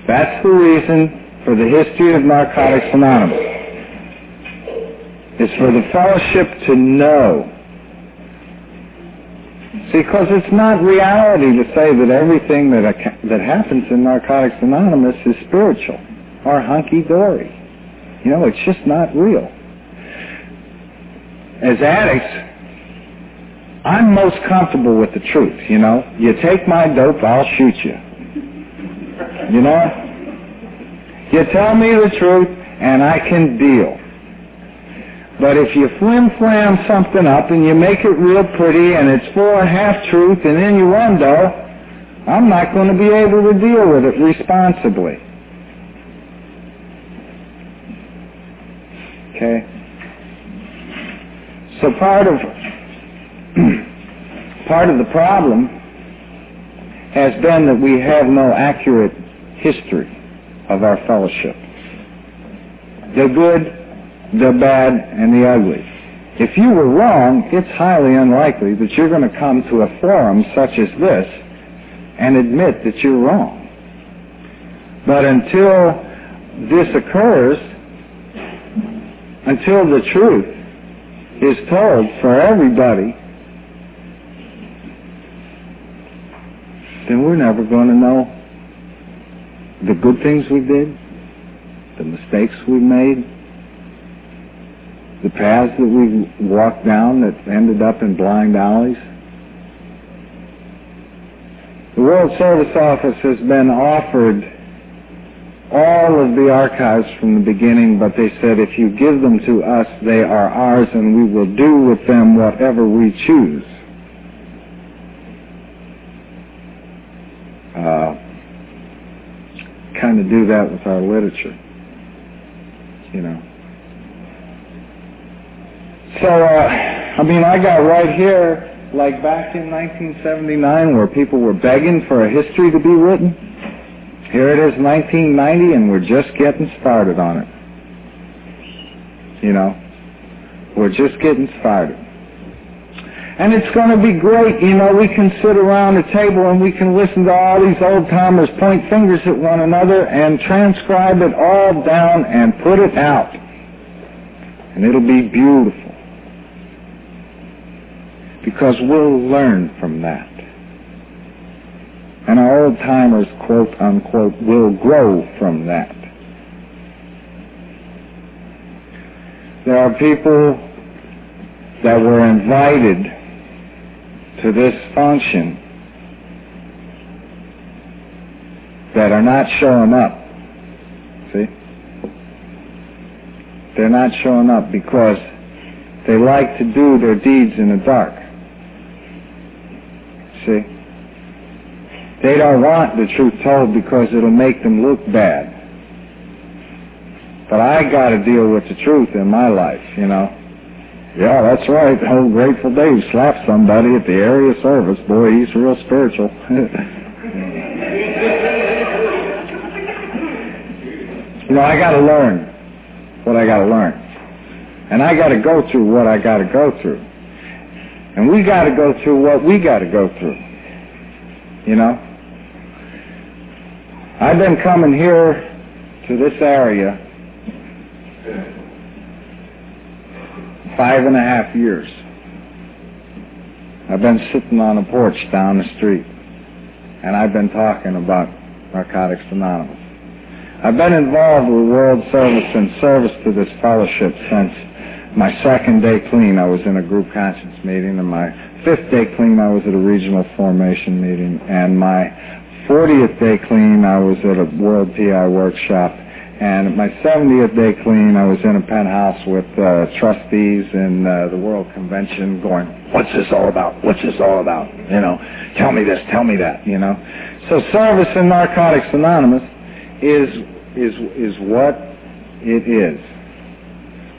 That's the reason for the history of Narcotics Anonymous. Is for the fellowship to know because it's not reality to say that everything that, that happens in Narcotics Anonymous is spiritual or hunky-dory. You know, it's just not real. As addicts, I'm most comfortable with the truth, you know. You take my dope, I'll shoot you. You know? You tell me the truth, and I can deal. But if you flim flam something up and you make it real pretty and it's full of half truth and innuendo, I'm not going to be able to deal with it responsibly. Okay? So part of part of the problem has been that we have no accurate history of our fellowship. The good the bad, and the ugly. If you were wrong, it's highly unlikely that you're going to come to a forum such as this and admit that you're wrong. But until this occurs, until the truth is told for everybody, then we're never going to know the good things we did the mistakes we made, the paths that we walked down that ended up in blind alleys. The World Service Office has been offered all of the archives from the beginning, but they said if you give them to us, they are ours and we will do with them whatever we choose. Uh, kind of do that with our literature, you know. So, uh, I mean, I got right here, like back in 1979, where people were begging for a history to be written. Here it is, 1990, and we're just getting started on it. You know, we're just getting started. And it's going to be great, you know, we can sit around a table and we can listen to all these old timers point fingers at one another and transcribe it all down and put it out. And it'll be beautiful. Because we'll learn from that and our old timers, quote unquote, will grow from that. There are people that were invited to this function that are not showing up. See? They're not showing up because they like to do their deeds in the dark. See? They don't want the truth told because it'll make them look bad. But I got to deal with the truth in my life, you know. Yeah, that's right. Old Grateful Dave slapped somebody at the area service. Boy, he's real spiritual. you know, I got to learn what I got to learn. And I got to go through what I got to go through. And we got to go through what we got to go through. You know? I've been coming here to this area five and a half years. I've been sitting on a porch down the street, and I've been talking about Narcotics Anonymous. I've been involved with World Service and service to this fellowship since my second day clean. I was in a group conscience meeting, and my fifth day clean, I was at a regional formation meeting, and my 40th day clean, I was at a World PI workshop. And my 70th day clean, I was in a penthouse with uh, trustees in uh, the World Convention going, what's this all about? What's this all about? You know, tell me this, tell me that, you know. So service in Narcotics Anonymous is, is, is what it is.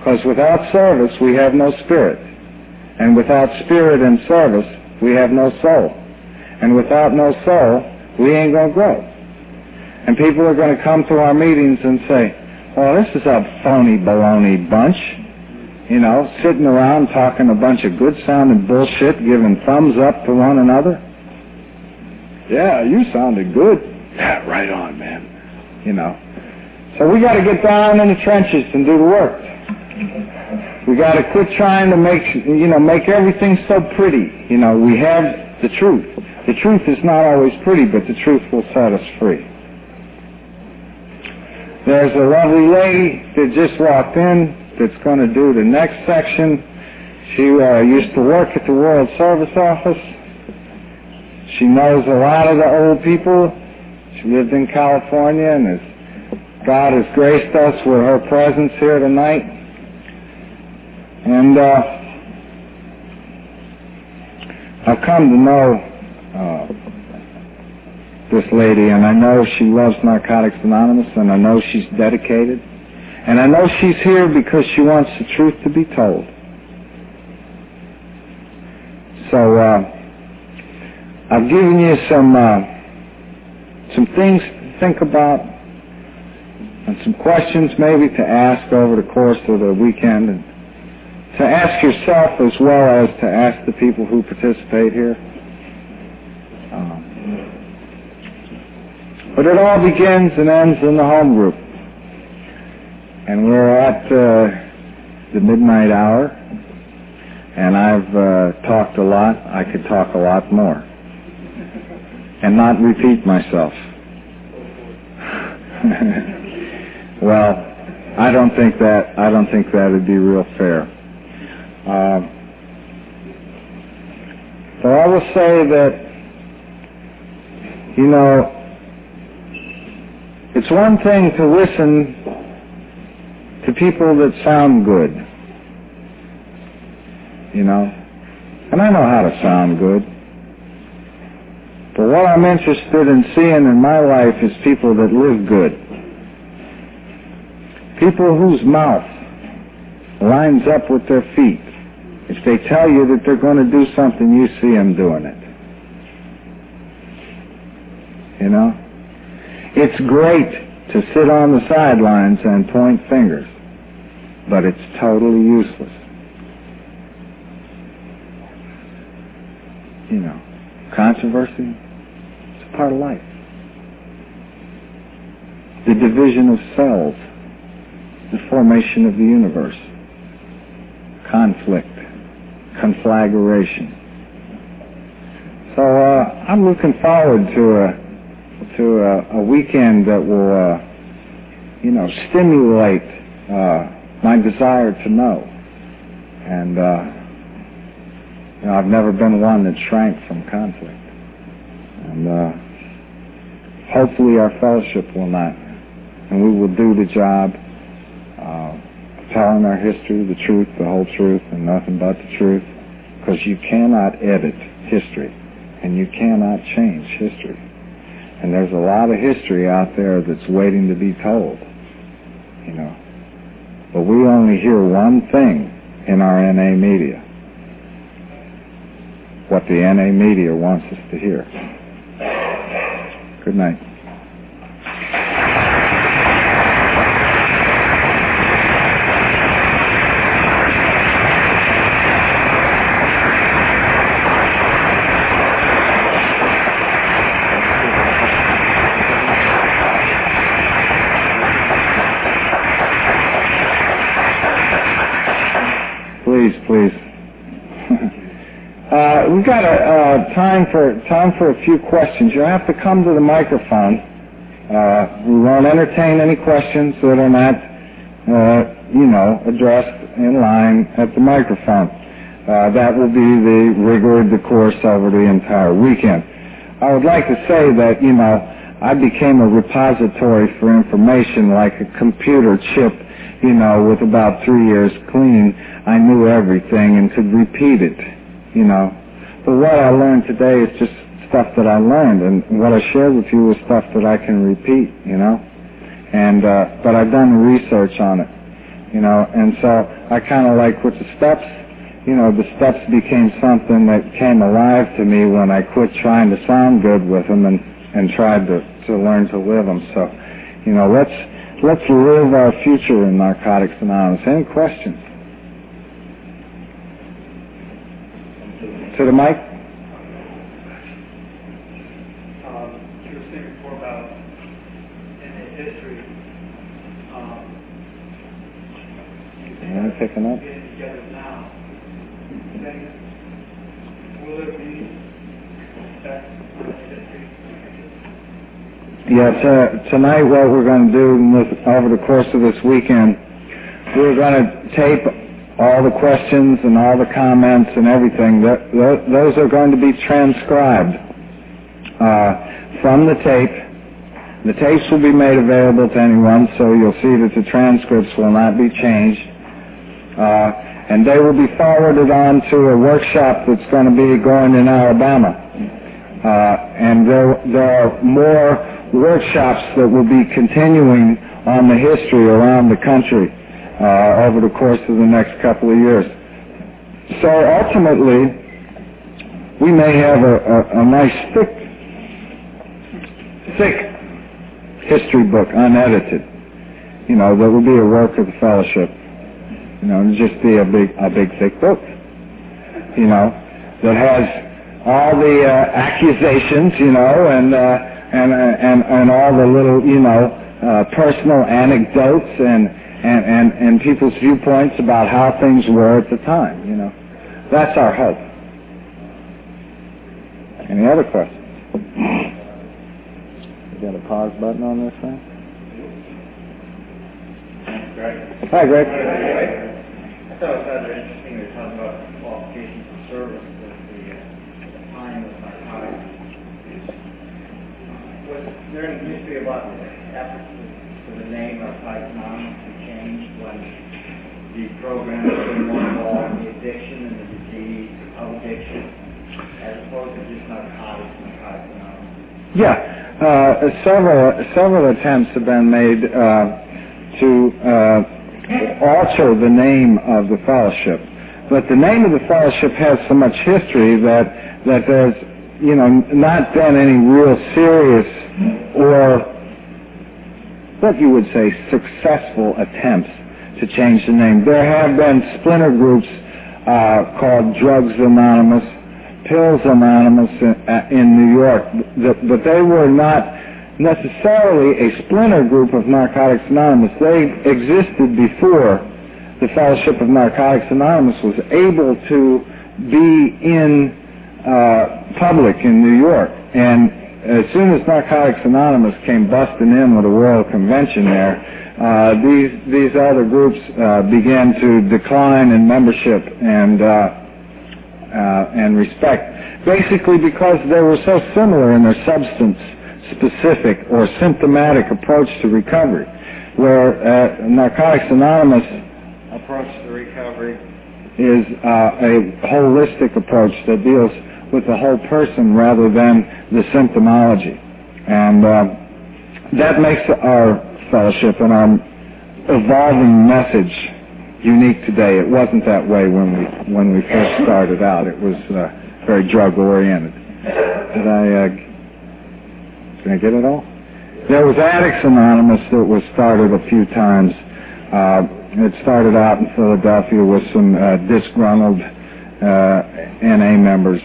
Because without service, we have no spirit. And without spirit and service, we have no soul. And without no soul, we ain't going to grow. And people are going to come to our meetings and say, well, this is a phony baloney bunch. You know, sitting around talking a bunch of good sounding bullshit, giving thumbs up to one another. Yeah, you sounded good. Yeah, right on, man. You know. So we got to get down in the trenches and do the work. We got to quit trying to make, you know, make everything so pretty. You know, we have the truth. The truth is not always pretty, but the truth will set us free. There's a lovely lady that just walked in that's going to do the next section. She uh, used to work at the World Service Office. She knows a lot of the old people. She lived in California and has, God has graced us with her presence here tonight. And uh, I've come to know uh, this lady, and I know she loves Narcotics Anonymous, and I know she's dedicated, and I know she's here because she wants the truth to be told. So uh, I've given you some uh, some things to think about, and some questions maybe to ask over the course of the weekend, and to ask yourself as well as to ask the people who participate here. But it all begins and ends in the home group. And we're at uh, the midnight hour, and I've uh, talked a lot. I could talk a lot more. And not repeat myself. Well, I don't think that I don't think that would be real fair. Uh, so I will say that you know it's one thing to listen to people that sound good. You know, and I know how to sound good. But what I'm interested in seeing in my life is people that live good. People whose mouth lines up with their feet. If they tell you that they're going to do something, you see them doing it. You know? It's great to sit on the sidelines and point fingers, but it's totally useless. You know, controversy, it's a part of life. The division of cells, the formation of the universe, conflict, conflagration. So uh, I'm looking forward to a to a, a weekend that will, uh, you know, stimulate uh, my desire to know. And uh, you know, I've never been one that shrank from conflict. And uh, hopefully our fellowship will not. And we will do the job uh, telling our history, the truth, the whole truth, and nothing but the truth. Because you cannot edit history, and you cannot change history. And there's a lot of history out there that's waiting to be told, you know. But we only hear one thing in our NA media. What the NA media wants us to hear. Good night. We've got a uh, time for time for a few questions. You have to come to the microphone. Uh, we won't entertain any questions that are not, uh, you know, addressed in line at the microphone. Uh, that will be the rigor of the course over the entire weekend. I would like to say that, you know, I became a repository for information like a computer chip, you know, with about three years clean I knew everything and could repeat it, you know. But what I learned today is just stuff that I learned, and what I shared with you was stuff that I can repeat, you know. And uh, but I've done research on it, you know, and so I kind of like with the steps, you know, the steps became something that came alive to me when I quit trying to sound good with them and and tried to to learn to live them. So, you know, let's let's live our future in Narcotics Anonymous. Any questions? To the mic. Um, you were saying before about NA history. Um, Am picking up? Getting together now. Will there be effects history? Yeah, t- tonight what we're going to do over the course of this weekend, we're going to tape all the questions and all the comments and everything. That, th- those are going to be transcribed uh, from the tape. The tapes will be made available to anyone, so you'll see that the transcripts will not be changed. Uh, and they will be forwarded on to a workshop that's going to be going in Alabama. Uh, and there, there are more workshops that will be continuing on the history around the country uh, over the course of the next couple of years. So ultimately, we may have a, a, a nice thick, thick history book, unedited. You know, that will be a work of the fellowship. You know, it'll just be a big, a big thick book. You know, that has all the uh, accusations, you know, and uh, and and and all the little, you know, uh, personal anecdotes and and, and, and people's viewpoints about how things were at the time, you know. That's our hope. Any other questions? You got a pause button on this thing? Greg. Hi, Greg. I thought it was rather interesting to talk about qualifications for service with the uh, time of narcotics use. Was there any history about the efforts for the name Narcotics Anonymous change when the program was more involved in the addiction and the disease of addiction as opposed to just narcotics, Narcotics Anonymous? Yeah, uh, several several attempts have been made uh, to uh, alter the name of the fellowship, but the name of the fellowship has so much history that that there's you know not been any real serious or what you would say successful attempts to change the name. There have been splinter groups uh, called Drugs Anonymous, Pills Anonymous in, uh, in New York, but they were not necessarily a splinter group of Narcotics Anonymous. They existed before the Fellowship of Narcotics Anonymous was able to be in uh, public in New York. And as soon as Narcotics Anonymous came busting in with a world convention there, uh, these these other groups uh, began to decline in membership and uh, uh, and respect, basically because they were so similar in their substance specific or symptomatic approach to recovery, where uh, Narcotics Anonymous approach to recovery is uh, a holistic approach that deals with the whole person rather than the symptomology. And uh, that makes our fellowship and our evolving message unique today. It wasn't that way when we when we first started out. It was uh, very drug oriented. Did I uh, did I get it all? There was Addicts Anonymous that was started a few times. It started out in Philadelphia with some uh, disgruntled uh, NA members.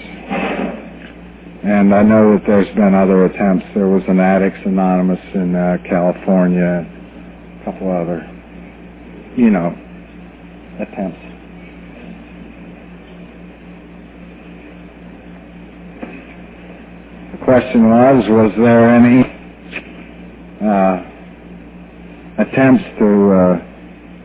And I know that there's been other attempts. There was an Addicts Anonymous in uh, California, a couple other, you know, attempts. The question was, was there any uh, attempts to uh,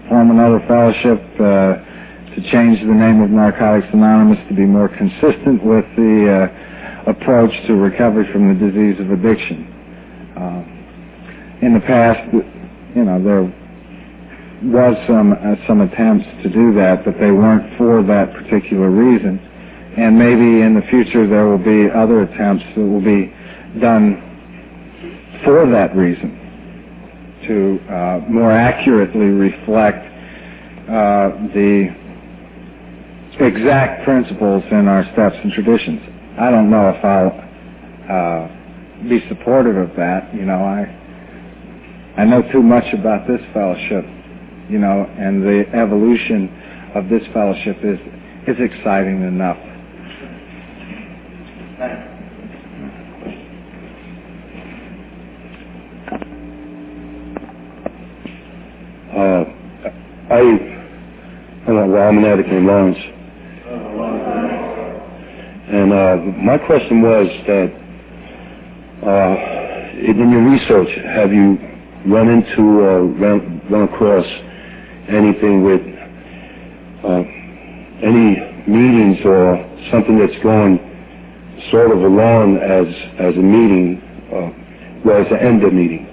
form another fellowship uh, to change the name of Narcotics Anonymous to be more consistent with the uh, approach to recovery from the disease of addiction. Uh, in the past, you know, there was some uh, some attempts to do that, but they weren't for that particular reason. And maybe in the future there will be other attempts that will be done for that reason to uh, more accurately reflect uh, the exact principles in our steps and traditions. I don't know if I'll uh, be supportive of that. You know, I I know too much about this fellowship, you know, and the evolution of this fellowship is is exciting enough. Uh, I, well, I'm an addict in Lawrence. And uh, my question was that uh, in your research, have you run into or run, run across anything with uh, any meetings or something that's going sort of along as as a meeting, uh, well, it's an end of meeting.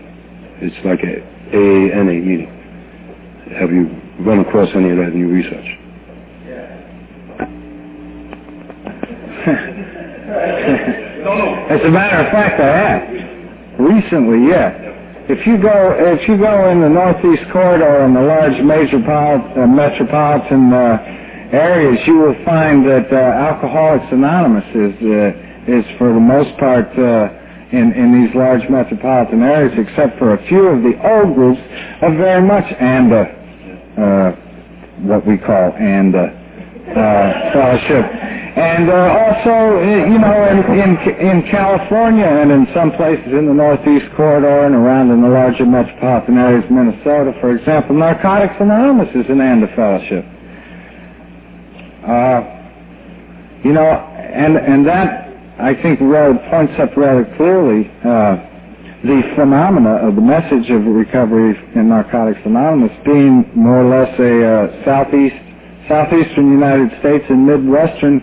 It's like a AANA meeting. Have you run across any of that in your research? As a matter of fact, I have. Recently, yeah. If you go, if you go in the Northeast Corridor in the large metropolitan, uh, metropolitan uh, areas, you will find that uh, Alcoholics Anonymous is uh, is for the most part uh, in in these large metropolitan areas, except for a few of the old groups, are very much ANDA, uh, what we call ANDA uh, fellowship. And uh, also, you know, in, in in California and in some places in the Northeast Corridor and around in the larger metropolitan areas, Minnesota, for example, Narcotics Anonymous is an ANDA fellowship. Uh, you know, and and that I think rather points up rather clearly uh, the phenomena of the message of recovery in Narcotics Anonymous being more or less a uh, southeast, southeastern United States and midwestern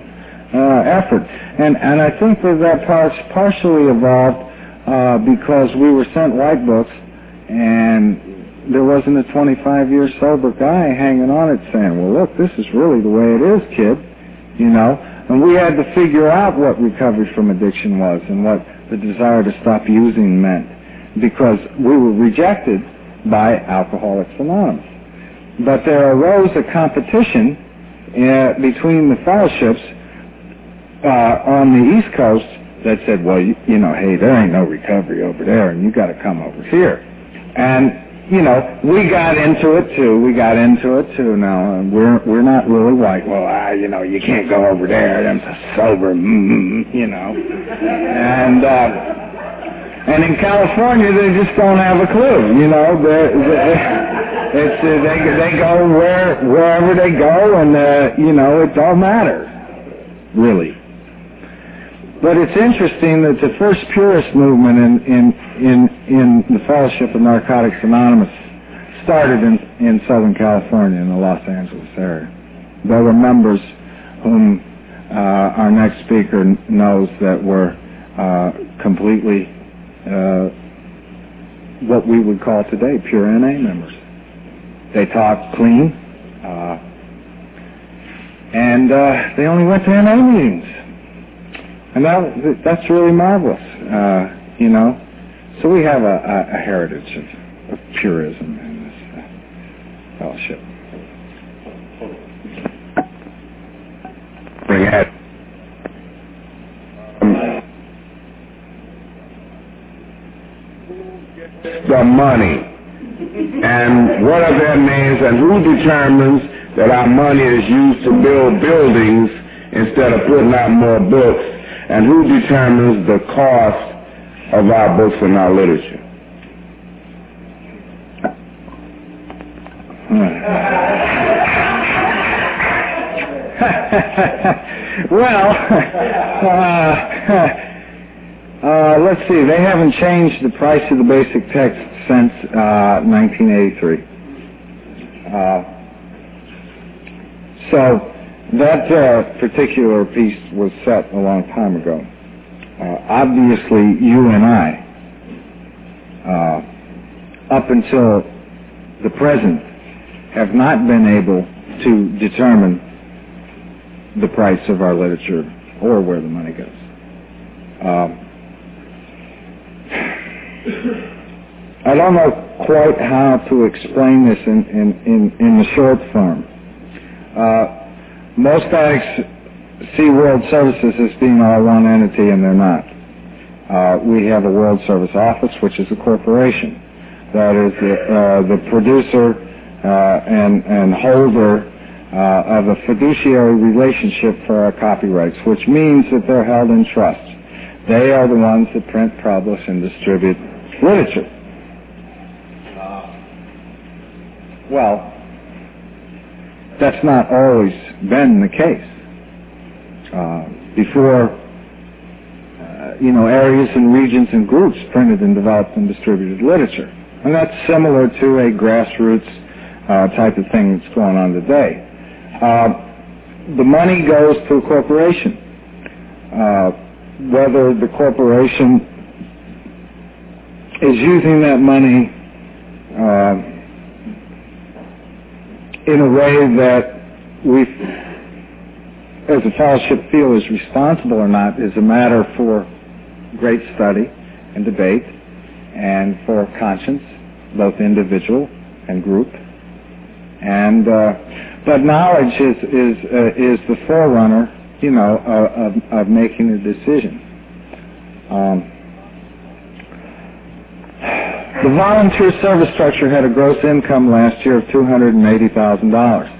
uh, effort. And, and I think that that par- partially evolved uh, because we were sent white books and there wasn't a 25-year sober guy hanging on it saying, well, look, this is really the way it is, kid, you know. And we had to figure out what recovery from addiction was and what the desire to stop using meant because we were rejected by Alcoholics Anonymous. But there arose a competition uh, between the fellowships uh, on the East Coast that said, well, you, you know, hey, there ain't no recovery over there, and you got to come over here. And you know, we got into it too. We got into it too. Now we're we're not really like, well, uh, you know, you can't go over there. A sober, mm, you know. And uh, and in California, they just don't have a clue. You know, they're, they're, it's uh, they they go where wherever they go, and uh, you know, it don't matter, really. But it's interesting that the first purist movement in, in, in, in the Fellowship of Narcotics Anonymous started in, in Southern California, in the Los Angeles area. There were members whom uh, our next speaker knows that were uh, completely uh, what we would call today pure NA members. They talked clean, uh, and uh, they only went to NA meetings. And that, that's really marvelous, uh, you know. So we have a, a, a heritage of, of, purism in this uh, fellowship. Bring it. The money. And what are their names and who determines that our money is used to build buildings instead of putting out more books and who determines the cost of our books and our literature? well, uh, uh, let's see. They haven't changed the price of the basic text since uh, 1983. Uh, so that uh, particular piece was set a long time ago. Uh, obviously, you and I, uh, up until the present, have not been able to determine the price of our literature or where the money goes. Um, I don't know quite how to explain this in, in, in, in the short form. Uh, most addicts see World Services as being all one entity, and they're not. Uh, we have a World Service Office, which is a corporation that is the, uh, the producer uh, and, and holder uh, of a fiduciary relationship for our copyrights, which means that they're held in trust. They are the ones that print, publish, and distribute literature. well, that's not always been the case. Uh, before, uh, you know, areas and regions and groups printed and developed and distributed literature. And that's similar to a grassroots uh, type of thing that's going on today. Uh, the money goes to a corporation. Uh, whether the corporation is using that money uh, in a way that we, as a fellowship, feel is responsible or not is a matter for great study and debate and for conscience, both individual and group. And uh, but knowledge is is uh, is the forerunner, you know, of, of, making a decision. Um, the volunteer service structure had a gross income last year of $280,000.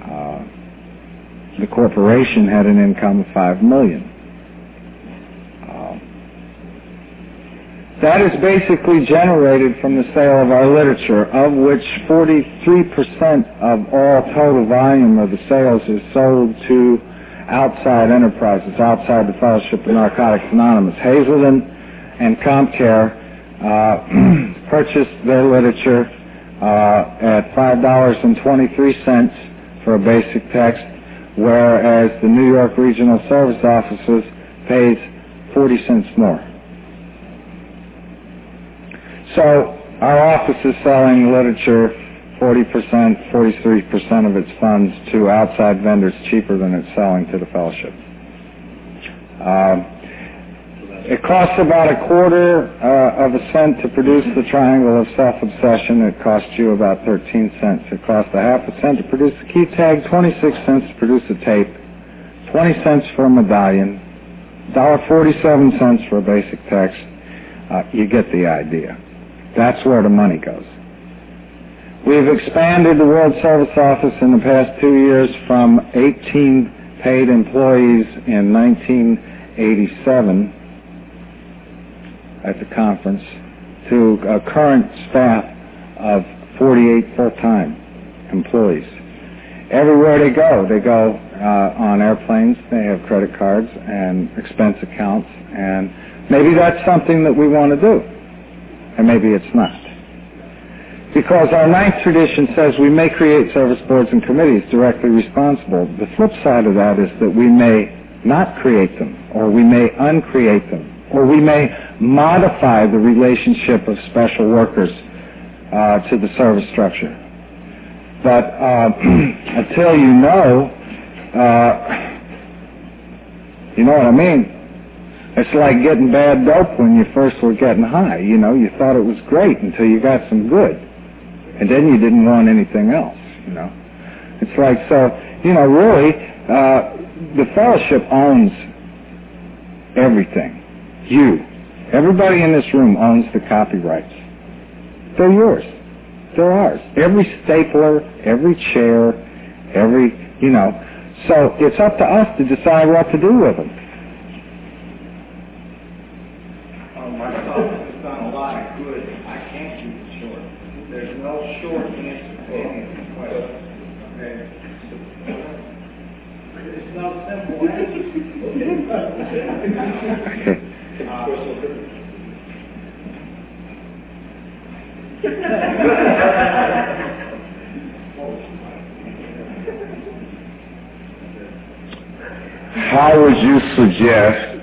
Uh, the corporation had an income of 5 million. Uh, that is basically generated from the sale of our literature, of which 43% of all total volume of the sales is sold to outside enterprises, outside the Fellowship of Narcotics Anonymous. Hazelden and CompCare purchased their literature uh, at $5.23 for a basic text, whereas the New York Regional Service Offices pays 40 cents more. So our office is selling literature 40%, 43% of its funds to outside vendors cheaper than it's selling to the fellowship. It costs about a quarter uh, of a cent to produce the triangle of self-obsession. It costs you about 13 cents. It costs a half a cent to produce the key tag, 26 cents to produce a tape, 20 cents for a medallion, $1.47 cents for a basic text. Uh, you get the idea. That's where the money goes. We've expanded the World Service Office in the past two years from 18 paid employees in 1987 at the conference to a current staff of 48 full-time employees. Everywhere they go, they go uh, on airplanes, they have credit cards and expense accounts, and maybe that's something that we want to do, and maybe it's not. Because our ninth tradition says we may create service boards and committees directly responsible. The flip side of that is that we may not create them, or we may uncreate them, or we may modify the relationship of special workers uh, to the service structure. But uh, until you know, uh, you know what I mean? It's like getting bad dope when you first were getting high. You know, you thought it was great until you got some good. And then you didn't want anything else, you know. It's like, so, you know, really, uh, the fellowship owns everything. You. Everybody in this room owns the copyrights. They're yours. They're ours. Every stapler, every chair, every, you know. So it's up to us to decide what to do with them. Oh, my thoughts has done a lot of good. I can't keep it short. There's no short answer to any of these questions. Okay? There's no simple answer. How would you suggest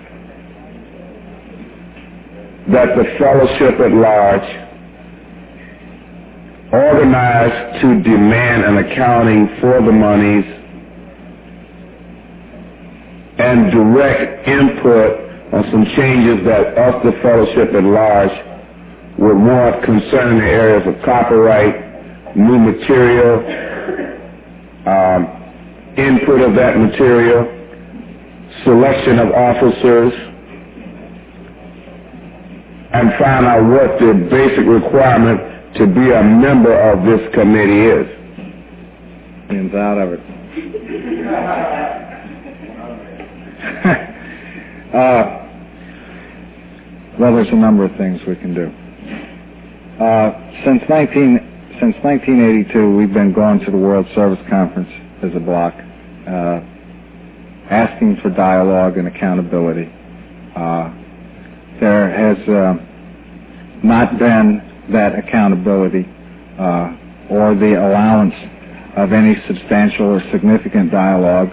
that the fellowship at large organize to demand an accounting for the monies and direct input on some changes that us, the fellowship at large, would want concerning the areas of copyright, new material, um, input of that material, selection of officers, and find out what the basic requirement to be a member of this committee is. Millions out of it. uh, well, there's a number of things we can do. Uh, since 19, since 1982, we've been going to the World Service Conference as a block, uh, asking for dialogue and accountability. Uh, there has uh, not been that accountability uh, or the allowance of any substantial or significant dialogue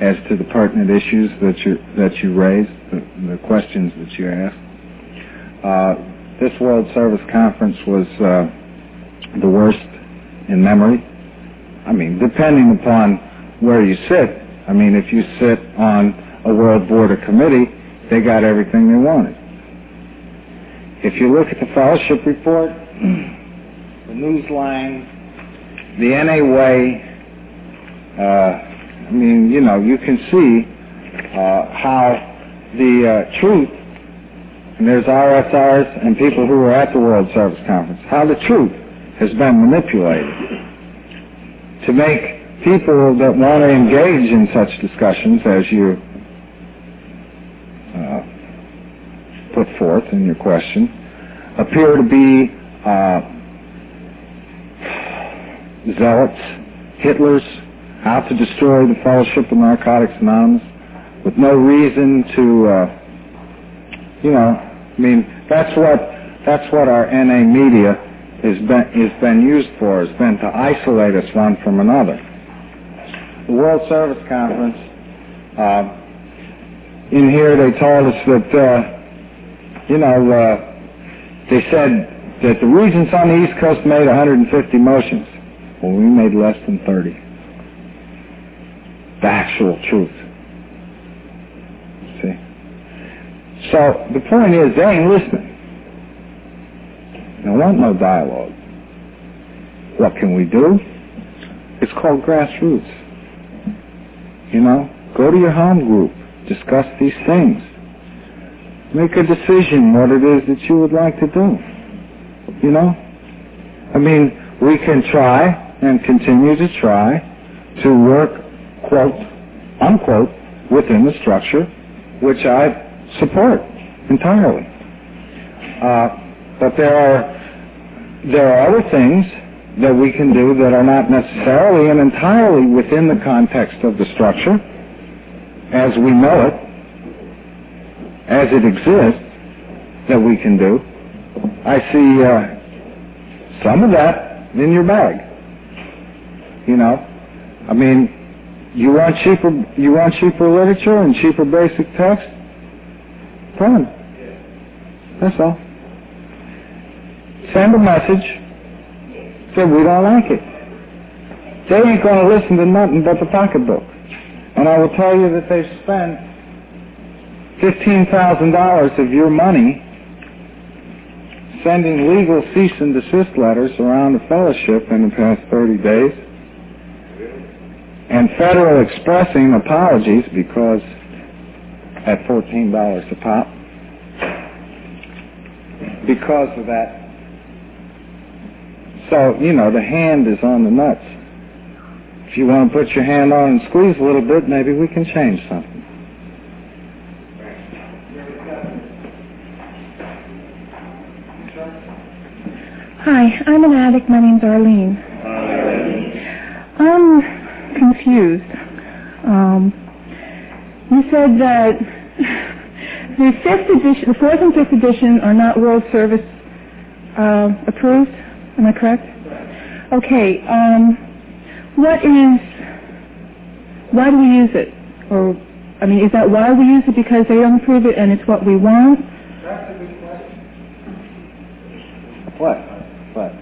as to the pertinent issues that you that you raised, the, the questions that you asked. This World Service Conference was uh, the worst in memory. I mean, depending upon where you sit. I mean, if you sit on a World Board or Committee, they got everything they wanted. If you look at the fellowship report, the Newsline, the NA Way, uh, I mean, you know, you can see uh, how the uh, truth, and there's RSRs and people who were at the World Service Conference, how the truth has been manipulated to make people that want to engage in such discussions as you uh, put forth in your question appear to be uh, zealots, Hitlers, out to destroy the Fellowship of Narcotics Anonymous with no reason to, uh, you know, I mean, That's what that's what our NA media has been has been used for. Has been to isolate us one from another. The World Service Conference. Uh, in here, they told us that uh, you know uh, they said that the regents on the East Coast made 150 motions. Well, we made less than 30. The actual truth. See? So the point is, they ain't listening. They want no dialogue. What can we do? It's called grassroots. You know, go to your home group, discuss these things. Make a decision what it is that you would like to do. You know? I mean, we can try and continue to try to work, quote, unquote, within the structure, which I support entirely. Uh, but there are there are other things that we can do that are not necessarily and entirely within the context of the structure as we know it, as it exists, that we can do. I see uh, some of that in your bag. You know, I mean, you want cheaper, you want cheaper literature and cheaper basic text. That's all. Send a message. Say we don't like it. They ain't going to listen to nothing but the pocketbook. And I will tell you that they've spent $15,000 of your money sending legal cease and desist letters around the fellowship in the past 30 days and Federal expressing apologies because at $14 a pop because of that. So, you know, the hand is on the nuts. If you want to put your hand on and squeeze a little bit, maybe we can change something. Hi, I'm an addict. My name's Arlene. I'm confused. Um, you said that the fifth edition, the fourth and fifth edition are not World Service uh, approved. Am I correct? Okay. Um, what is? Why do we use it? Or, I mean, is that why we use it because they don't approve it and it's what we want? What? What?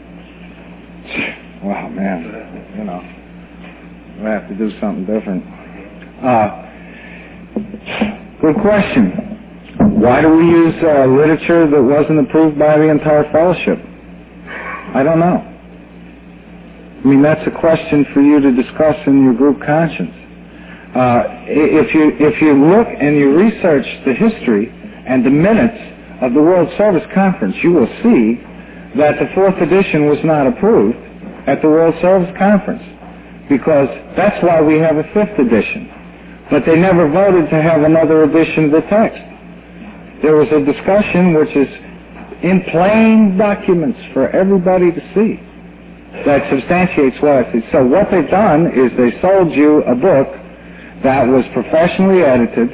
Wow, man. You know, we have to do something different. Uh, good question. Why do we use uh, literature that wasn't approved by the entire fellowship? I don't know. I mean, that's a question for you to discuss in your group conscience. Uh, if you if you look and you research the history and the minutes of the World Service Conference, you will see that the fourth edition was not approved at the World Service Conference because that's why we have a fifth edition. But they never voted to have another edition of the text. There was a discussion which is in plain documents for everybody to see that substantiates what I said. So what they've done is they sold you a book that was professionally edited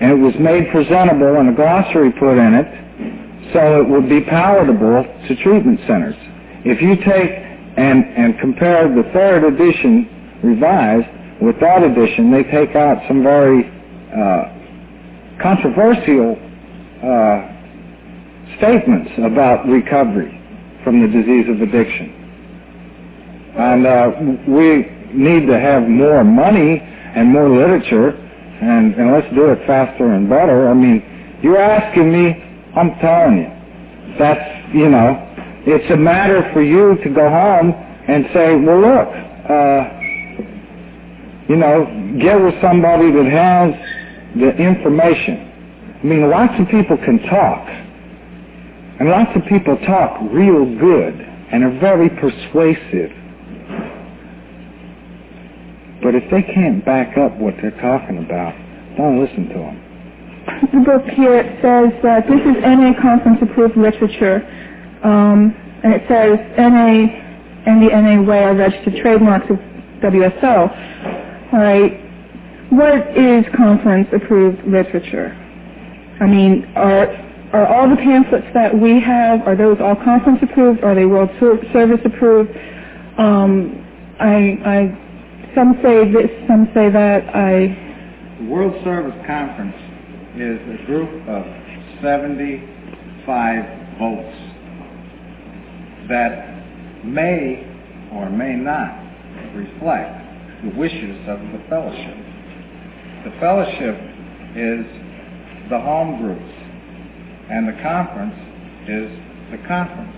and it was made presentable and a glossary put in it so it would be palatable to treatment centers. If you take and, and compare the third edition revised with that edition, they take out some very uh, controversial uh, statements about recovery from the disease of addiction. And uh, we need to have more money and more literature, and, and let's do it faster and better. I mean, you're asking me I'm telling you, that's, you know, it's a matter for you to go home and say, well, look, uh, you know, get with somebody that has the information. I mean, lots of people can talk, and lots of people talk real good and are very persuasive. But if they can't back up what they're talking about, don't listen to them the book here says that this is NA conference approved literature, um, and it says NA and the NA way are registered trademarks of WSO. All right, what is conference approved literature? I mean, are are all the pamphlets that we have, are those all conference approved? Are they World Service approved? Um, I, I, some say this, some say that. I. The World Service Conference is a group of 75 votes that may or may not reflect the wishes of the fellowship. The fellowship is the home groups, and the conference is the conference.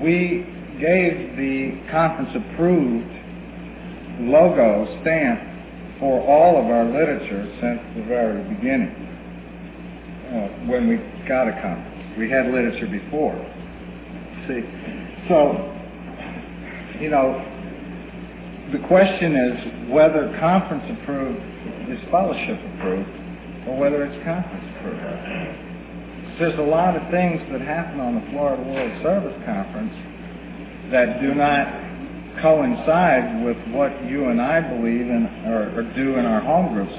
We gave the conference approved logo stamp for all of our literature since the very beginning uh, when we got a conference. We had literature before. See, so, you know, the question is whether conference approved is fellowship approved or whether it's conference approved. There's a lot of things that happen on the Florida World Service Conference that do not coincide with what you and I believe in or, or do in our home groups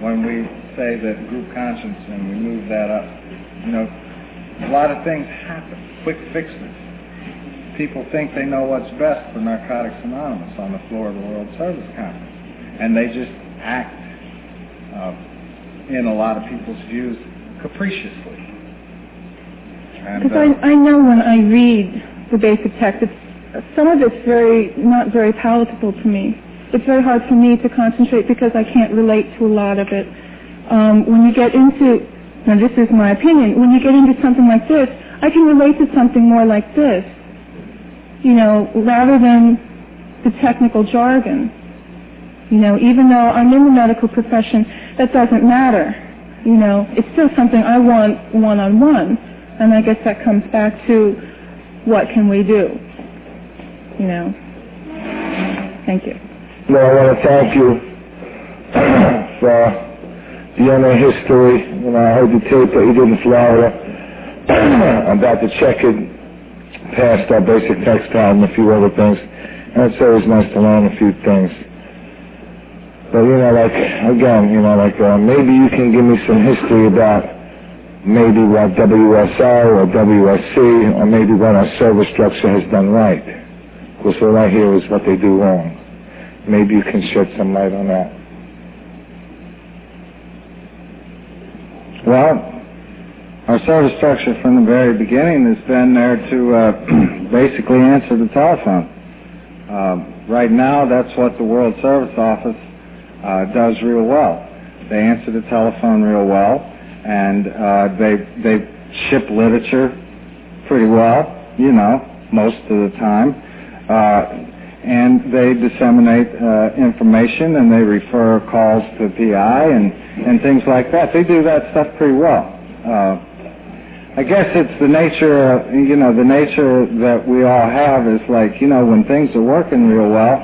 when we say that group conscience and we move that up. You know, a lot of things happen, quick fixes. People think they know what's best for Narcotics Anonymous on the floor of the World Service Conference, and they just act uh, in a lot of people's views capriciously. Because uh, I, I know when I read the basic text, it's, some of it's very not very palatable to me. It's very hard for me to concentrate because I can't relate to a lot of it. Um, when you get into, now this is my opinion, when you get into something like this, I can relate to something more like this, you know, rather than the technical jargon. You know, even though I'm in the medical profession, that doesn't matter. You know, it's still something I want one-on-one. And I guess that comes back to what can we do? You know. Thank you. Well, I want to thank you for DNA history. You know, I heard the tape that you did in Florida about the checkered past our basic textile and a few other things. And it's always nice to learn a few things. But you know, like again, you know, like uh, maybe you can give me some history about maybe what WSO or WSC or maybe what our service structure has done right. Because all I hear is what they do wrong. Maybe you can shed some light on that. Well, our service structure from the very beginning has been there to uh, basically answer the telephone. Uh, right now, that's what the World Service Office uh, does real well. They answer the telephone real well, and uh, they they ship literature pretty well, you know, most of the time. And they disseminate information and they refer calls to PI and things like that. They do that stuff pretty well. I guess it's the nature, you know, the nature that we all have is like, you know, when things are working real well,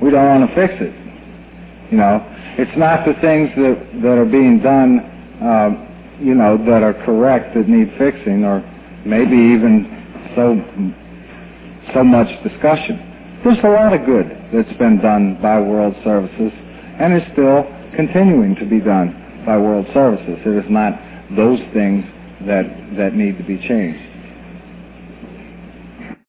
we don't want to fix it. You know, it's not the things that, that are being done, uh, you know, that are correct that need fixing or maybe even so, so much discussion. There's a lot of good that's been done by World Services and is still continuing to be done by World Services. It is not those things that, that need to be changed.